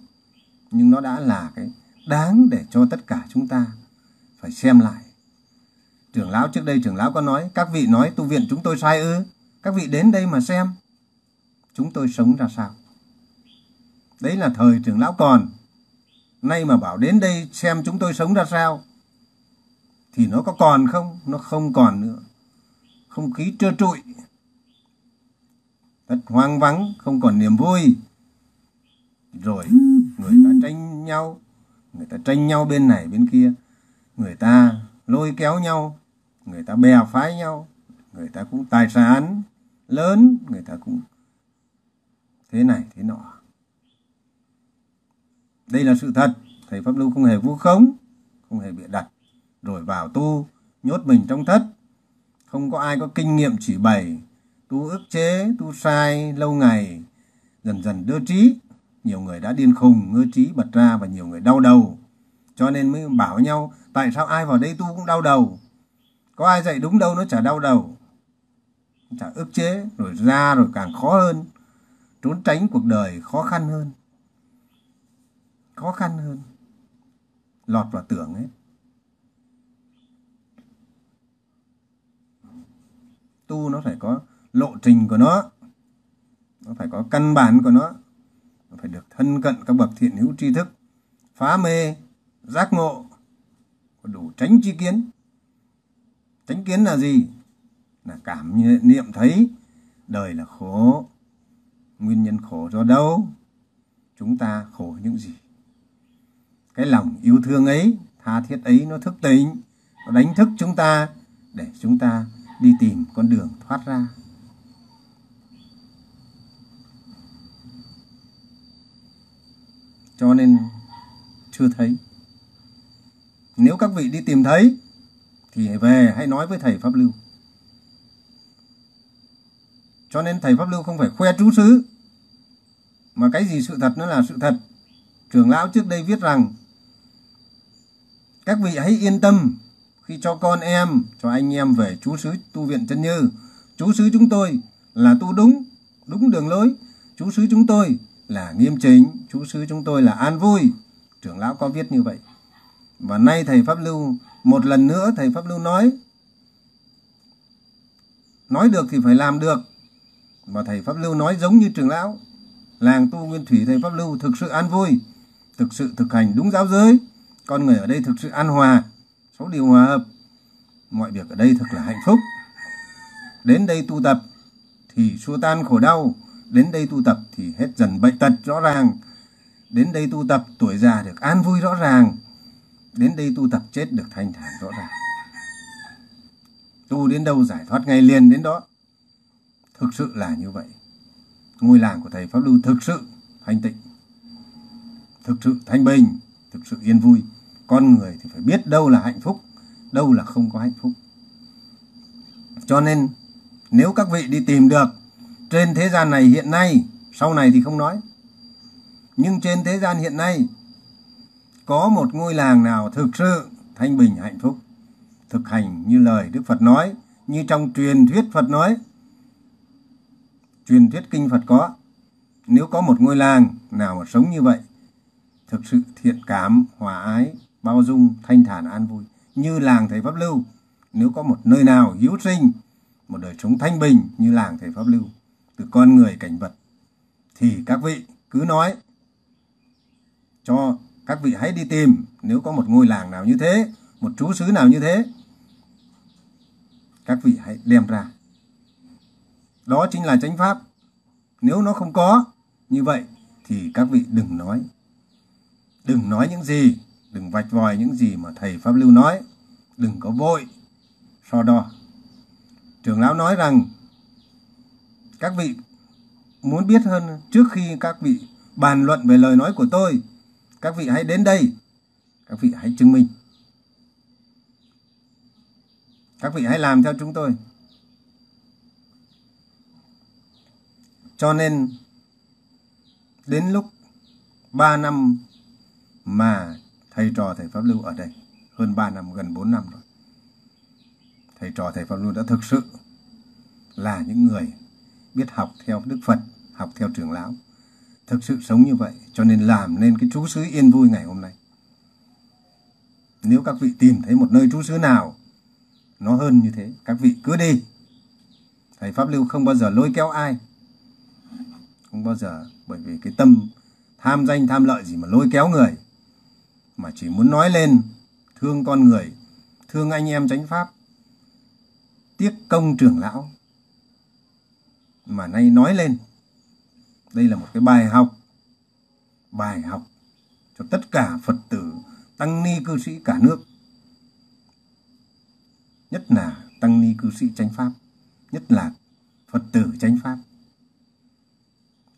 S1: nhưng nó đã là cái đáng để cho tất cả chúng ta phải xem lại. Trưởng lão trước đây, trưởng lão có nói, các vị nói tu viện chúng tôi sai ư? Các vị đến đây mà xem chúng tôi sống ra sao? Đấy là thời trưởng lão còn. Nay mà bảo đến đây xem chúng tôi sống ra sao, thì nó có còn không? Nó không còn nữa. Không khí trơ trụi. Thật hoang vắng, không còn niềm vui. Rồi, người ta tranh nhau. Người ta tranh nhau bên này, bên kia. Người ta lôi kéo nhau. Người ta bè phái nhau. Người ta cũng tài sản lớn. Người ta cũng thế này, thế nọ. Đây là sự thật. Thầy pháp lưu không hề vu khống, không hề bịa đặt. Rồi vào tu, nhốt mình trong thất. Không có ai có kinh nghiệm chỉ bày, tu ức chế, tu sai lâu ngày. Dần dần đưa trí. Nhiều người đã điên khùng ngơ trí bật ra và nhiều người đau đầu. Cho nên mới bảo nhau, tại sao ai vào đây tu cũng đau đầu? Có ai dạy đúng đâu nó chả đau đầu. Chả ức chế, rồi ra rồi càng khó hơn trốn tránh cuộc đời khó khăn hơn. Khó khăn hơn. Lọt vào tưởng ấy. Tu nó phải có lộ trình của nó. Nó phải có căn bản của nó. Nó phải được thân cận các bậc thiện hữu tri thức. Phá mê, giác ngộ. Có đủ tránh chi kiến. Tránh kiến là gì? Là cảm niệm thấy. Đời là khổ nguyên nhân khổ do đâu? Chúng ta khổ những gì? Cái lòng yêu thương ấy, tha thiết ấy nó thức tỉnh, nó đánh thức chúng ta để chúng ta đi tìm con đường thoát ra. Cho nên chưa thấy. Nếu các vị đi tìm thấy, thì về hãy nói với thầy pháp lưu. Cho nên thầy pháp lưu không phải khoe trú xứ mà cái gì sự thật nó là sự thật. Trưởng lão trước đây viết rằng, các vị hãy yên tâm khi cho con em, cho anh em về chú xứ tu viện chân như chú xứ chúng tôi là tu đúng đúng đường lối. Chú xứ chúng tôi là nghiêm chính chú xứ chúng tôi là an vui. Trưởng lão có viết như vậy. Và nay thầy pháp lưu, một lần nữa thầy pháp lưu nói nói được thì phải làm được. Và thầy pháp lưu nói giống như trưởng lão làng tu nguyên thủy thầy pháp lưu thực sự an vui, thực sự thực hành đúng giáo giới. Con người ở đây thực sự an hòa số điều hòa hợp. Mọi việc ở đây thật là hạnh phúc. Đến đây tu tập thì xua tan khổ đau. Đến đây tu tập thì hết dần bệnh tật rõ ràng. Đến đây tu tập, tuổi già được an vui rõ ràng. Đến đây tu tập, chết được thanh thản rõ ràng. Tu đến đâu, giải thoát ngay liền đến đó. Thực sự là như vậy ngôi làng của thầy pháp lưu thực sự thanh tịnh, thực sự thanh bình, thực sự yên vui. Con người thì phải biết đâu là hạnh phúc, đâu là không có hạnh phúc. Cho nên, nếu các vị đi tìm được trên thế gian này hiện nay, sau này thì không nói. Nhưng trên thế gian hiện nay, có một ngôi làng nào thực sự thanh bình, hạnh phúc, thực hành như lời đức phật nói, như trong truyền thuyết phật nói truyền thuyết kinh phật có. Nếu có một ngôi làng nào mà sống như vậy, thực sự thiện cảm, hòa ái, bao dung, thanh thản, an vui, như làng thầy pháp lưu, nếu có một nơi nào hiếu sinh, một đời sống thanh bình như làng thầy pháp lưu, từ con người cảnh vật, thì các vị cứ nói cho các vị hãy đi tìm. Nếu có một ngôi làng nào như thế, một chú xứ nào như thế, các vị hãy đem ra đó chính là chánh pháp. Nếu nó không có như vậy thì các vị đừng nói. Đừng nói những gì, đừng vạch vòi những gì mà thầy pháp lưu nói. Đừng có vội, so đo. Trưởng lão nói rằng, các vị muốn biết hơn trước khi các vị bàn luận về lời nói của tôi, các vị hãy đến đây. Các vị hãy chứng minh. Các vị hãy làm theo chúng tôi. Cho nên, đến lúc 3 năm mà thầy trò thầy Pháp Lưu ở đây, hơn 3 năm, gần 4 năm rồi, thầy trò thầy Pháp Lưu đã thực sự là những người biết học theo Đức Phật, học theo trưởng lão, thực sự sống như vậy, cho nên làm nên cái trú xứ yên vui ngày hôm nay. Nếu các vị tìm thấy một nơi trú xứ nào nó hơn như thế, các vị cứ đi. Thầy pháp lưu không bao giờ lôi kéo ai không bao giờ. Bởi vì cái tâm tham danh, tham lợi gì mà lôi kéo người, mà chỉ muốn nói lên thương con người, thương anh em chánh pháp, tiếc công trưởng lão, mà nay nói lên. Đây là một cái bài học bài học cho tất cả phật tử, tăng ni cư sĩ cả nước. Nhất là tăng ni cư sĩ chánh pháp, nhất là phật tử chánh pháp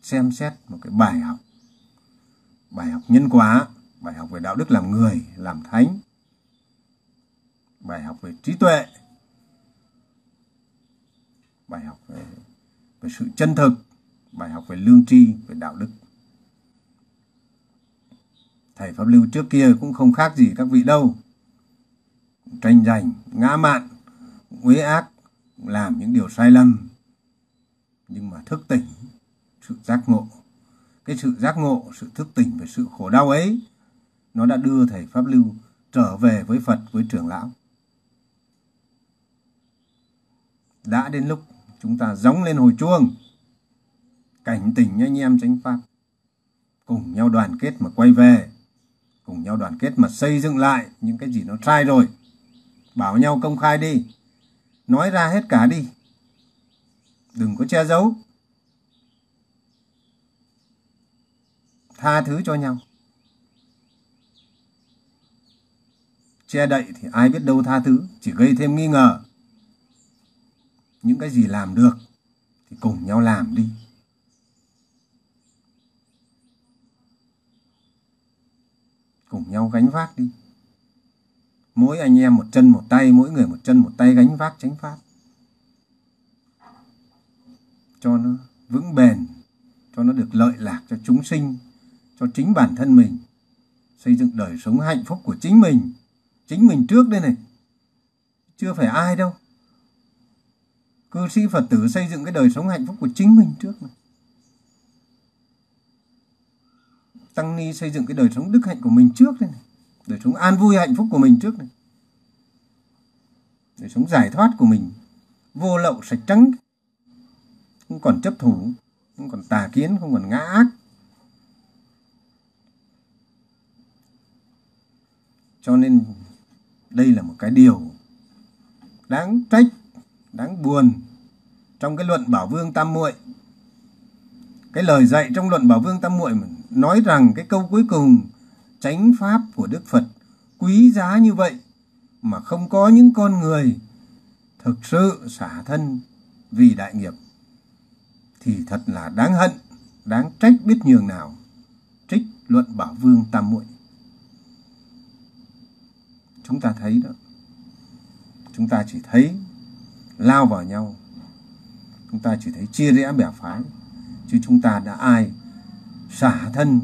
S1: xem xét một cái bài học. Bài học nhân quả bài học về đạo đức làm người làm thánh. Bài học về trí tuệ. Bài học về, về sự chân thực. Bài học về lương tri về đạo đức. Thầy pháp lưu trước kia cũng không khác gì các vị đâu. Tranh giành ngã mạn uế ác làm những điều sai lầm. Nhưng mà thức tỉnh sự giác ngộ. Cái sự giác ngộ, sự thức tỉnh về sự khổ đau ấy, nó đã đưa thầy pháp lưu trở về với phật, với trưởng lão. Đã đến lúc chúng ta giống lên hồi chuông, cảnh tỉnh anh em chánh pháp, cùng nhau đoàn kết mà quay về, cùng nhau đoàn kết mà xây dựng lại những cái gì nó sai rồi. Bảo nhau công khai đi, nói ra hết cả đi. Đừng có che giấu. Tha thứ cho nhau. Che đậy thì ai biết đâu tha thứ, chỉ gây thêm nghi ngờ. Những cái gì làm được thì cùng nhau làm đi. Cùng nhau gánh vác đi. Mỗi anh em một chân một tay, mỗi người một chân một tay gánh vác chánh pháp. Cho nó vững bền, cho nó được lợi lạc cho chúng sinh cho chính bản thân mình, xây dựng đời sống hạnh phúc của chính mình chính mình trước đây này. Chưa phải ai đâu. Cư sĩ phật tử xây dựng cái đời sống hạnh phúc của chính mình trước này. tăng ni xây dựng cái đời sống đức hạnh của mình trước đây này. Đời sống an vui hạnh phúc của mình trước này đời sống giải thoát của mình. Vô lậu sạch trắng. Không còn chấp thủ, không còn tà kiến, không còn ngã ác. Cho nên đây là một cái điều đáng trách, đáng buồn trong cái luận bảo vương tam muội. Cái lời dạy trong luận bảo vương tam muội nói rằng cái câu cuối cùng, chánh pháp của đức phật quý giá như vậy mà không có những con người thực sự xả thân vì đại nghiệp, thì thật là đáng hận, đáng trách biết nhường nào. Trích luận bảo vương tam muội chúng ta thấy đó. Chúng ta chỉ thấy lao vào nhau. Chúng ta chỉ thấy chia rẽ bẻ phái. Chứ chúng ta đã ai xả thân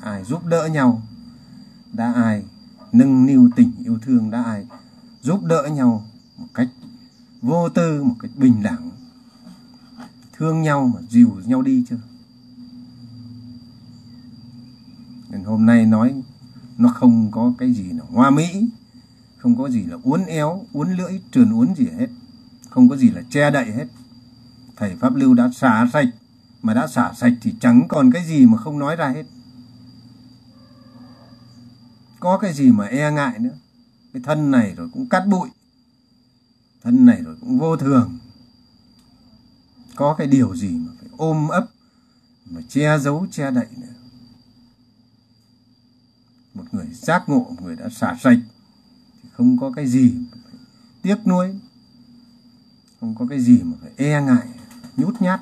S1: ai giúp đỡ nhau? Đã ai nâng niu tình yêu thương? Đã ai giúp đỡ nhau một cách vô tư, một cách bình đẳng? Thương nhau mà dìu nhau đi chưa nên hôm nay nói nó không có cái gì là hoa mỹ, không có gì là uốn éo, uốn lưỡi, trườn uốn gì hết. Không có gì là che đậy hết. Thầy pháp lưu đã xả sạch. Mà đã xả sạch thì chẳng còn cái gì mà không nói ra hết. Có cái gì mà e ngại nữa? Cái thân này rồi cũng cắt bụi. Thân này rồi cũng vô thường. Có cái điều gì mà phải ôm ấp, mà che giấu, che đậy nữa? Một người giác ngộ, một người đã xả sạch, thì không có cái gì phải tiếc nuối, không có cái gì mà phải e ngại, nhút nhát.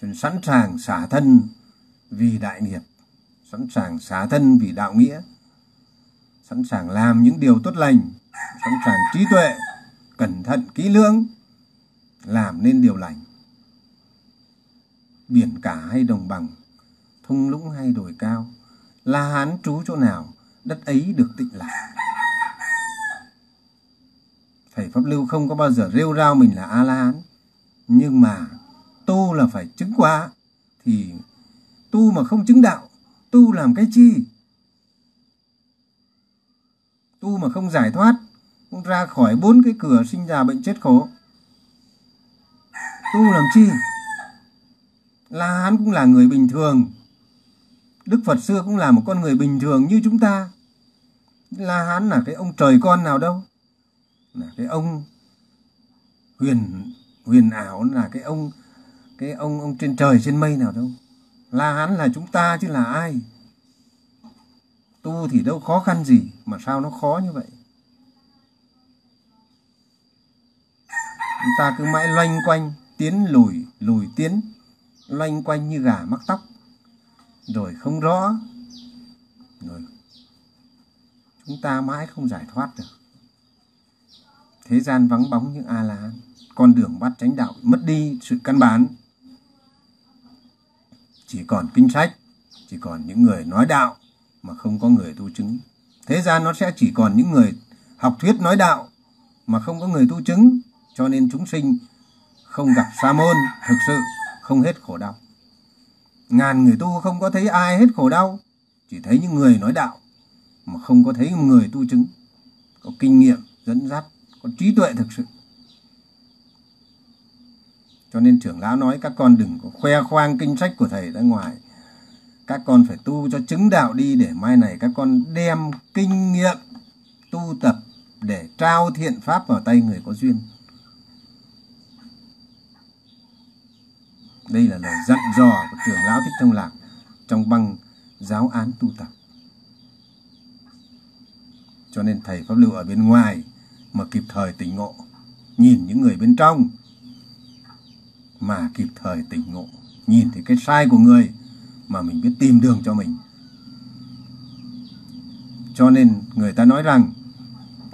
S1: Cho nên sẵn sàng xả thân vì đại nghiệp, sẵn sàng xả thân vì đạo nghĩa, sẵn sàng làm những điều tốt lành, sẵn sàng trí tuệ, cẩn thận, kỹ lưỡng, làm nên điều lành. Biển cả hay đồng bằng thung lũng hay đồi cao. La hán trú chỗ nào, đất ấy được tịnh lạc thầy pháp lưu không có bao giờ rêu rao mình là a la hán nhưng mà tu là phải chứng quá thì tu mà không chứng đạo, tu làm cái chi? Tu mà không giải thoát không ra khỏi bốn cái cửa sinh già bệnh chết khổ. Tu làm chi? La hán cũng là người bình thường đức phật xưa cũng là một con người bình thường như chúng ta. La hán là cái ông trời con nào đâu. Là cái ông huyền huyền ảo, là cái ông cái ông ông trên trời, trên mây nào đâu. La hán là chúng ta chứ là ai? Tu thì đâu khó khăn gì, mà sao nó khó như vậy? Chúng ta cứ mãi loanh quanh, tiến lùi lùi tiến, loanh quanh như gà mắc tóc rồi không rõ. Rồi. Chúng ta mãi không giải thoát được. Thế gian vắng bóng những a la hán con đường bắt chánh đạo mất đi sự căn bản. Chỉ còn kinh sách, chỉ còn những người nói đạo mà không có người tu chứng. Thế gian nó sẽ chỉ còn những người học thuyết nói đạo mà không có người tu chứng. Cho nên chúng sinh không gặp sa môn, thực sự không hết khổ đau ngàn người tu không có thấy ai hết khổ đau, chỉ thấy những người nói đạo, mà không có thấy người tu chứng. Có kinh nghiệm, dẫn dắt, có trí tuệ thực sự. Cho nên trưởng lão nói, các con đừng có khoe khoang kinh sách của thầy ra ngoài. Các con phải tu cho chứng đạo đi, để mai này các con đem kinh nghiệm tu tập để trao thiện pháp vào tay người có duyên. Đây là lời dặn dò của trưởng lão thích thông lạc trong băng giáo án tu tập. Cho nên thầy pháp lưu ở bên ngoài mà kịp thời tỉnh ngộ, nhìn những người bên trong, mà kịp thời tỉnh ngộ, nhìn thấy cái sai của người mà mình biết tìm đường cho mình. Cho nên người ta nói rằng,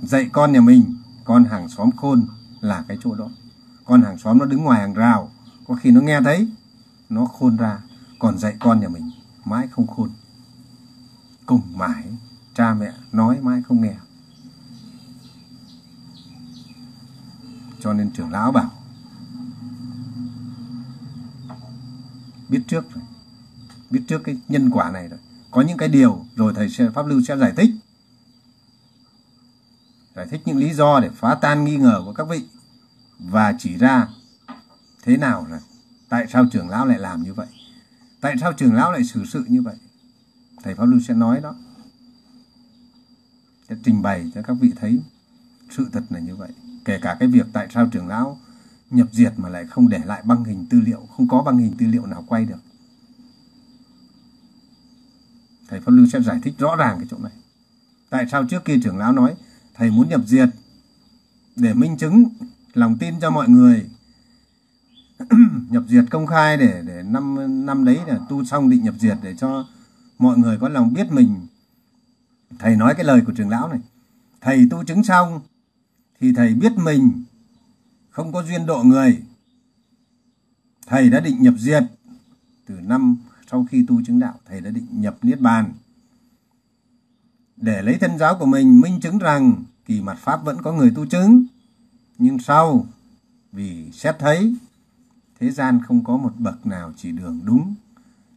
S1: dạy con nhà mình, con hàng xóm khôn là cái chỗ đó. Con hàng xóm nó đứng ngoài hàng rào có khi nó nghe thấy, nó khôn ra, còn dạy con nhà mình, mãi không khôn. Cùng mãi, cha mẹ nói mãi không nghe. Cho nên trưởng lão bảo, biết trước rồi, biết trước cái nhân quả này rồi. Có những cái điều rồi thầy sẽ, pháp lưu sẽ giải thích. Giải thích những lý do để phá tan nghi ngờ của các vị. Và chỉ ra thế nào là tại sao trưởng lão lại làm như vậy? Tại sao trưởng lão lại xử sự như vậy? Thầy pháp luân sẽ nói đó. Sẽ trình bày cho các vị thấy sự thật là như vậy. Kể cả cái việc tại sao trưởng lão nhập diệt mà lại không để lại băng hình tư liệu, không có băng hình tư liệu nào quay được. Thầy pháp lưu sẽ giải thích rõ ràng cái chỗ này. Tại sao trước kia trưởng lão nói, thầy muốn nhập diệt để minh chứng, lòng tin cho mọi người nhập diệt công khai để để năm năm đấy là tu xong định nhập diệt để cho mọi người có lòng biết mình. Thầy nói cái lời của trưởng lão này. Thầy tu chứng xong thì thầy biết mình, không có duyên độ người. Thầy đã định nhập diệt từ năm sau khi tu chứng đạo, thầy đã định nhập niết bàn. Để lấy thân giáo của mình, minh chứng rằng kỳ mặt pháp vẫn có người tu chứng. Nhưng sau, vì xét thấy thế gian không có một bậc nào chỉ đường đúng.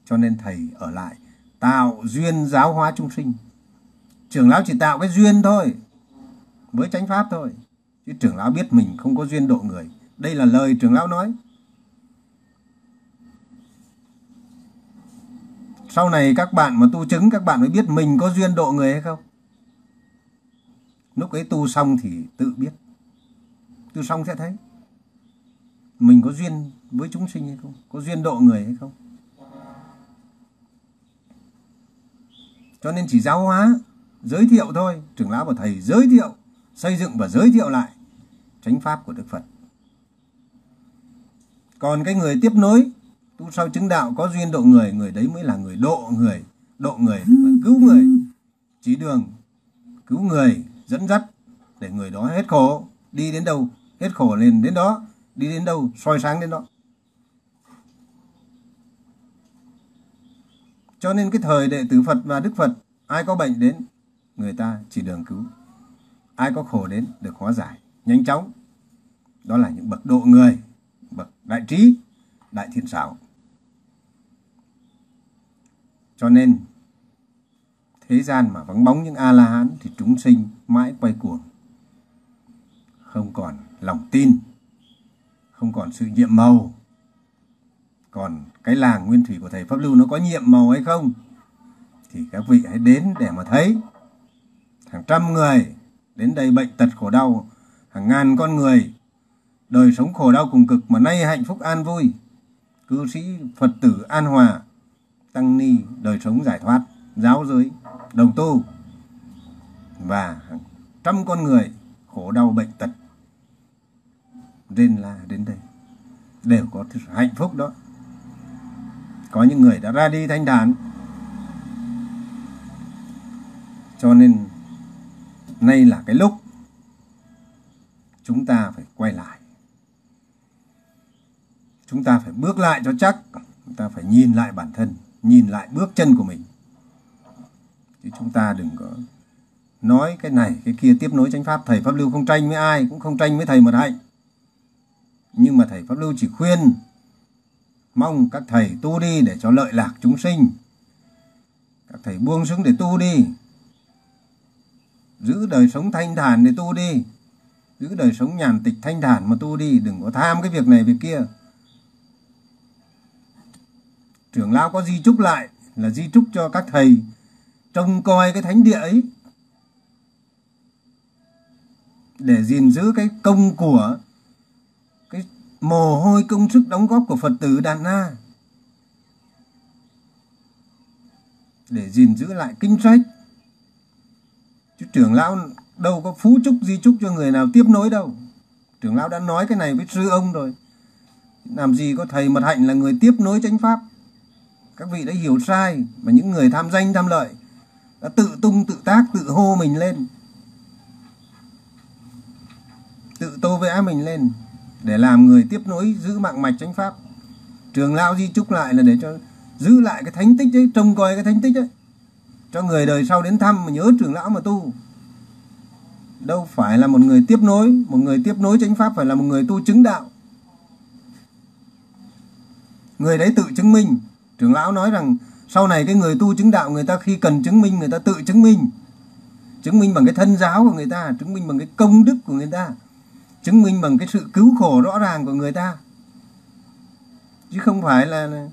S1: Cho nên thầy ở lại, tạo duyên giáo hóa chúng sinh. Trưởng lão chỉ tạo cái duyên thôi với chánh pháp thôi. Chứ trưởng lão biết mình không có duyên độ người. Đây là lời trưởng lão nói. Sau này các bạn mà tu chứng, các bạn mới biết mình có duyên độ người hay không. Lúc ấy tu xong thì tự biết. Tu xong sẽ thấy. Mình có duyên với chúng sinh hay không? Có duyên độ người hay không? Cho nên chỉ giáo hóa, giới thiệu thôi. Trưởng lão và thầy, giới thiệu, xây dựng và giới thiệu lại chánh pháp của đức phật. Còn cái người tiếp nối, tu sau chứng đạo, có duyên độ người người đấy mới là người độ người độ người cứu người. Chỉ đường, cứu người, dẫn dắt để người đó hết khổ, đi đến đâu, hết khổ lên đến đó, đi đến đâu, soi sáng đến đó. Cho nên cái thời đệ tử Phật và Đức Phật, ai có bệnh đến, người ta chỉ đường cứu. Ai có khổ đến, được hóa giải, nhanh chóng. Đó là những bậc độ người, bậc đại trí, đại thiện xảo. Cho nên, thế gian mà vắng bóng những a la hán thì chúng sinh mãi quay cuồng. Không còn lòng tin, không còn sự nhiệm màu, còn cái làng nguyên thủy của thầy pháp lưu nó có nhiệm màu hay không? Thì các vị hãy đến để mà thấy. Hàng trăm người đến đây bệnh tật khổ đau, hàng ngàn con người, đời sống khổ đau cùng cực mà nay hạnh phúc an vui. Cư sĩ phật tử an hòa, tăng ni, đời sống giải thoát, giáo giới đồng tu. Và hàng trăm con người khổ đau bệnh tật. Rên la đến đây, đều có hạnh phúc đó có những người đã ra đi thanh thản cho nên, nay là cái lúc chúng ta phải quay lại. Chúng ta phải bước lại cho chắc. Chúng ta phải nhìn lại bản thân, nhìn lại bước chân của mình. Chứ chúng ta đừng có nói cái này, cái kia tiếp nối chánh pháp. Thầy pháp lưu không tranh với ai, cũng không tranh với thầy mật hạnh nhưng mà thầy pháp lưu chỉ khuyên mong các thầy tu đi để cho lợi lạc chúng sinh. Các thầy buông xuống để tu đi. Giữ đời sống thanh thản để tu đi. Giữ đời sống nhàn tịch thanh thản mà tu đi, đừng có tham cái việc này việc kia. Trưởng lão có di trúc lại là di trúc cho các thầy trông coi cái thánh địa ấy. Để gìn giữ cái công của mồ hôi công sức đóng góp của Phật tử Đàn Na. Để gìn giữ lại kinh sách. Chứ trưởng lão đâu có phú chúc, di chúc cho người nào tiếp nối đâu. Trưởng lão đã nói cái này với sư ông rồi. Làm gì có thầy mật hạnh là người tiếp nối chánh pháp? Các vị đã hiểu sai mà những người tham danh tham lợi đã tự tung, tự tác, tự hô mình lên. Tự tô vẽ mình lên để làm người tiếp nối giữ mạng mạch chánh pháp. Trường lão di trúc lại là để cho giữ lại cái thánh tích ấy, trông coi cái thánh tích ấy, cho người đời sau đến thăm mà nhớ trường lão mà tu. Đâu phải là một người tiếp nối, một người tiếp nối chánh pháp phải là một người tu chứng đạo. Người đấy tự chứng minh. Trưởng lão nói rằng, sau này cái người tu chứng đạo, người ta khi cần chứng minh, người ta tự chứng minh. Chứng minh bằng cái thân giáo của người ta, chứng minh bằng cái công đức của người ta chứng minh bằng cái sự cứu khổ rõ ràng của người ta. Chứ không phải là,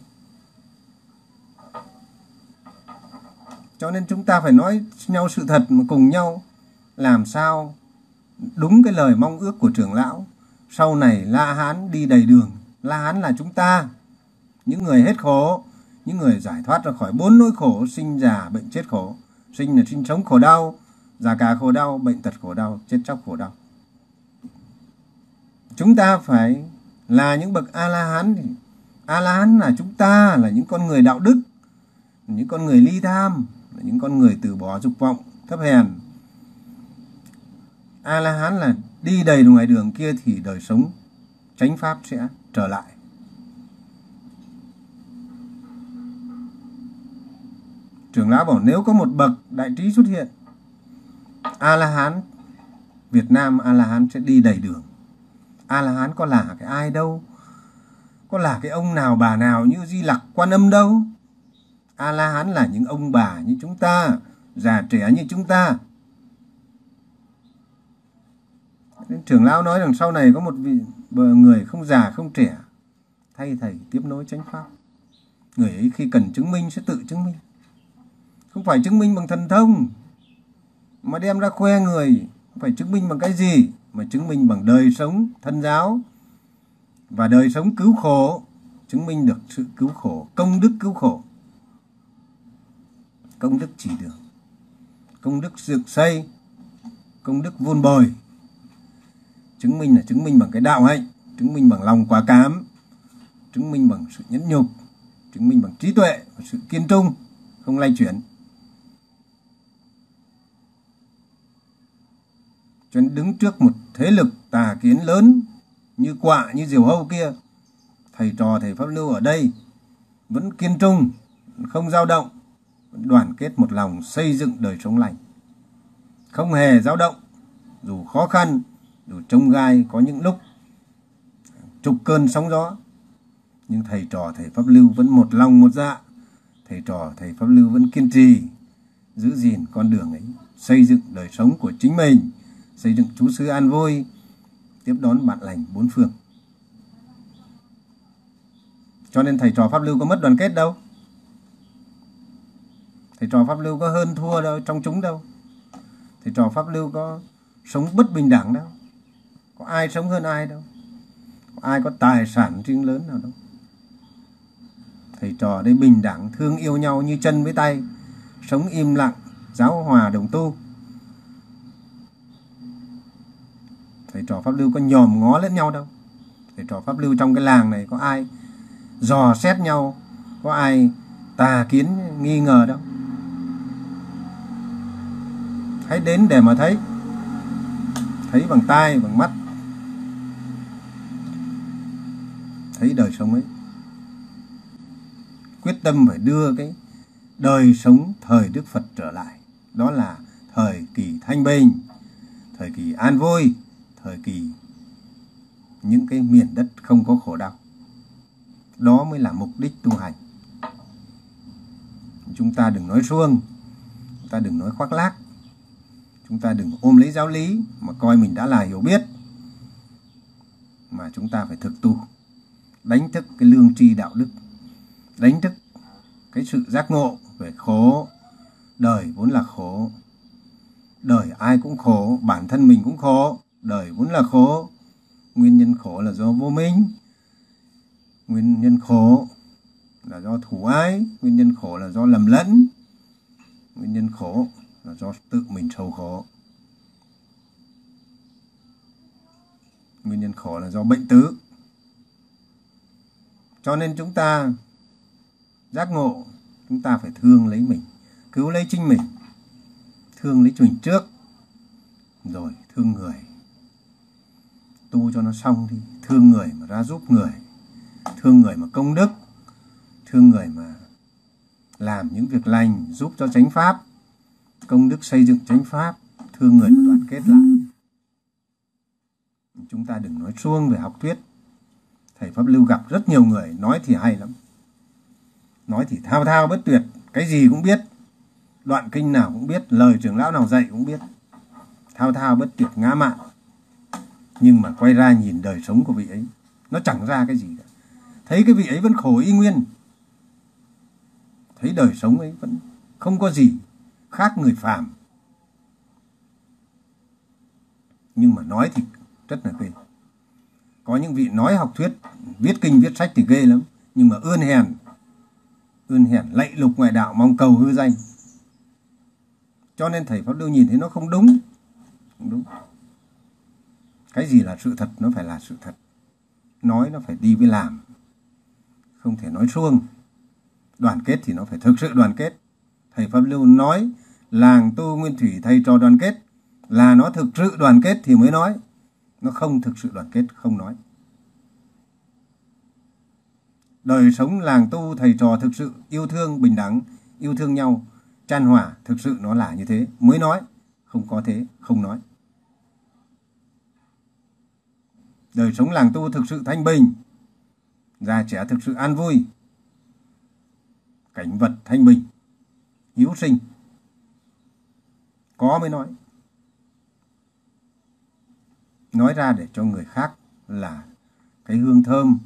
S1: cho nên chúng ta phải nói nhau sự thật mà cùng nhau làm sao đúng cái lời mong ước của trưởng lão. Sau này la hán đi đầy đường. La hán là chúng ta. Những người hết khổ những người giải thoát ra khỏi bốn nỗi khổ sinh già bệnh chết khổ. Sinh là sinh sống khổ đau già cả khổ đau bệnh tật khổ đau chết chóc khổ đau chúng ta phải là những bậc a la hán a la hán là chúng ta, là những con người đạo đức những con người ly tham, là những con người từ bỏ dục vọng, thấp hèn. A la hán là đi đầy ngoài đường kia thì đời sống, chánh pháp sẽ trở lại. Trưởng lão bảo nếu có một bậc đại trí xuất hiện a la hán việt nam a la hán sẽ đi đầy đường a la hán có là cái ai đâu? Có là cái ông nào, bà nào như di lặc, quan âm đâu? A la hán là những ông bà như chúng ta, già trẻ như chúng ta. Nên trưởng lão nói rằng sau này có một vị người không già, không trẻ, thay thầy tiếp nối chánh pháp. Người ấy khi cần chứng minh sẽ tự chứng minh. Không phải chứng minh bằng thần thông, mà đem ra khoe người. Không phải chứng minh bằng cái gì mà chứng minh bằng đời sống thân giáo và đời sống cứu khổ, chứng minh được sự cứu khổ, công đức cứu khổ. Công đức chỉ đường, công đức dược xây, công đức vun bồi. Chứng minh là chứng minh bằng cái đạo hạnh, chứng minh bằng lòng quả cám chứng minh bằng sự nhẫn nhục, chứng minh bằng trí tuệ và sự kiên trung, không lay chuyển. Cho nên đứng trước một thế lực tà kiến lớn như quạ, như diều hâu kia, thầy trò, thầy pháp lưu ở đây vẫn kiên trung, không dao động đoàn kết một lòng xây dựng đời sống lành. Không hề dao động, dù khó khăn, dù trông gai, có những lúc trục cơn sóng gió, nhưng thầy trò, thầy pháp lưu vẫn một lòng một dạ. Thầy trò, thầy pháp lưu vẫn kiên trì, giữ gìn con đường ấy, xây dựng đời sống của chính mình xây dựng chú xứ an vui, tiếp đón bạn lành bốn phương. Cho nên thầy trò pháp lưu có mất đoàn kết đâu. Thầy trò pháp lưu có hơn thua đâu, trong chúng đâu. Thầy trò pháp lưu có sống bất bình đẳng đâu. Có ai sống hơn ai đâu. Có ai có tài sản riêng lớn nào đâu. Thầy trò đây bình đẳng, thương yêu nhau như chân với tay, sống im lặng, giáo hòa đồng tu. Thầy trò pháp lưu có nhòm ngó lẫn nhau đâu. Thầy trò pháp lưu trong cái làng này có ai dò xét nhau, có ai tà kiến nghi ngờ đâu. Hãy đến để mà thấy. Thấy bằng tai, bằng mắt. Thấy đời sống ấy. Quyết tâm phải đưa cái đời sống thời Đức Phật trở lại. Đó là thời kỳ thanh bình, thời kỳ an vui thời kỳ. Những cái miền đất không có khổ đau. Đó mới là mục đích tu hành. Chúng ta đừng nói suông chúng ta đừng nói khoác lác. Chúng ta đừng ôm lấy giáo lý mà coi mình đã là hiểu biết. Mà chúng ta phải thực tu, đánh thức cái lương tri đạo đức, đánh thức cái sự giác ngộ về khổ. Đời vốn là khổ, đời ai cũng khổ, bản thân mình cũng khổ đời vốn là khổ. Nguyên nhân khổ là do vô minh. Nguyên nhân khổ là do thủ ái. Nguyên nhân khổ là do lầm lẫn. Nguyên nhân khổ là do tự mình sầu khổ. Nguyên nhân khổ là do bệnh tứ. Cho nên chúng ta giác ngộ, chúng ta phải thương lấy mình, cứu lấy chính mình, thương lấy mình trước, rồi thương người tu cho nó xong thì thương người mà ra giúp người, thương người mà công đức, thương người mà làm những việc lành giúp cho chánh pháp, công đức xây dựng chánh pháp, thương người mà đoàn kết lại. Chúng ta đừng nói suông về học thuyết. Thầy pháp lưu gặp rất nhiều người nói thì hay lắm. Nói thì thao thao bất tuyệt, cái gì cũng biết, đoạn kinh nào cũng biết, lời trưởng lão nào dạy cũng biết. Thao thao bất tuyệt, ngã mạn nhưng mà quay ra nhìn đời sống của vị ấy, nó chẳng ra cái gì cả. Thấy cái vị ấy vẫn khổ y nguyên. Thấy đời sống ấy vẫn không có gì khác người phàm. Nhưng mà nói thì rất là ghê. Có những vị nói học thuyết, viết kinh, viết sách thì ghê lắm. Nhưng mà ươn hèn ươn hèn lạy lục ngoại đạo mong cầu hư danh. Cho nên thầy pháp lưu nhìn thấy nó không đúng. Không đúng cái gì là sự thật nó phải là sự thật. Nói nó phải đi với làm. Không thể nói suông. Đoàn kết thì nó phải thực sự đoàn kết. Thầy pháp lưu nói, làng tu nguyên thủy thầy trò đoàn kết. Là nó thực sự đoàn kết thì mới nói. Nó không thực sự đoàn kết, không nói. Đời sống làng tu thầy trò thực sự yêu thương, bình đẳng, yêu thương nhau, chan hòa, thực sự nó là như thế. Mới nói, không có thế, không nói. Đời sống làng tu thực sự thanh bình, già trẻ thực sự an vui, cảnh vật thanh bình hiếu sinh. Có mới nói. Nói ra để cho người khác là cái hương thơm,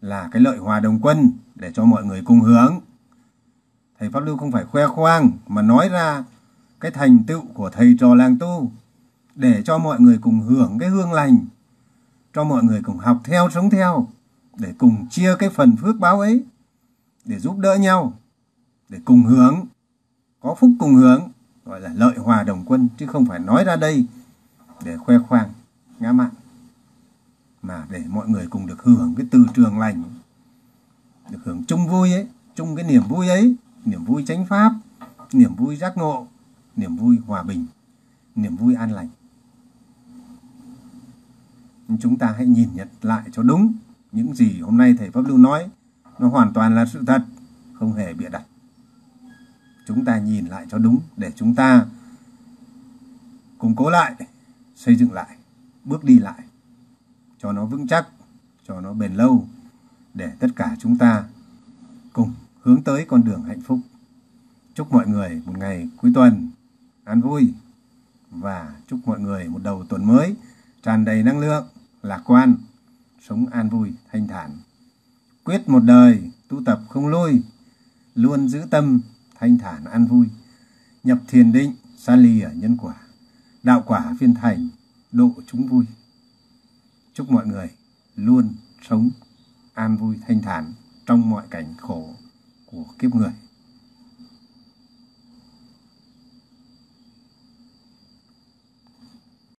S1: là cái lợi hòa đồng quân để cho mọi người cùng hướng. thầy pháp lưu không phải khoe khoang mà nói ra cái thành tựu của thầy trò làng tu để cho mọi người cùng hưởng cái hương lành cho mọi người cùng học theo, sống theo, để cùng chia cái phần phước báo ấy, để giúp đỡ nhau, để cùng hướng có phúc cùng hướng gọi là lợi hòa đồng quân, chứ không phải nói ra đây để khoe khoang, ngã mạn, mà để mọi người cùng được hưởng cái từ trường lành, được hưởng chung vui ấy, chung cái niềm vui ấy, niềm vui chánh pháp, niềm vui giác ngộ, niềm vui hòa bình, niềm vui an lành chúng ta hãy nhìn nhận lại cho đúng những gì hôm nay thầy pháp lưu nói. Nó hoàn toàn là sự thật, không hề bịa đặt. Chúng ta nhìn lại cho đúng để chúng ta củng cố lại, xây dựng lại, bước đi lại. Cho nó vững chắc, cho nó bền lâu, để tất cả chúng ta cùng hướng tới con đường hạnh phúc. Chúc mọi người một ngày cuối tuần an vui và chúc mọi người một đầu tuần mới, tràn đầy năng lượng lạc quan, sống an vui, thanh thản. Quyết một đời, tu tập không lôi luôn giữ tâm, thanh thản, an vui. Nhập thiền định, xa ly ở nhân quả, đạo quả viên thành, độ chúng vui. Chúc mọi người luôn sống an vui, thanh thản trong mọi cảnh khổ của kiếp người.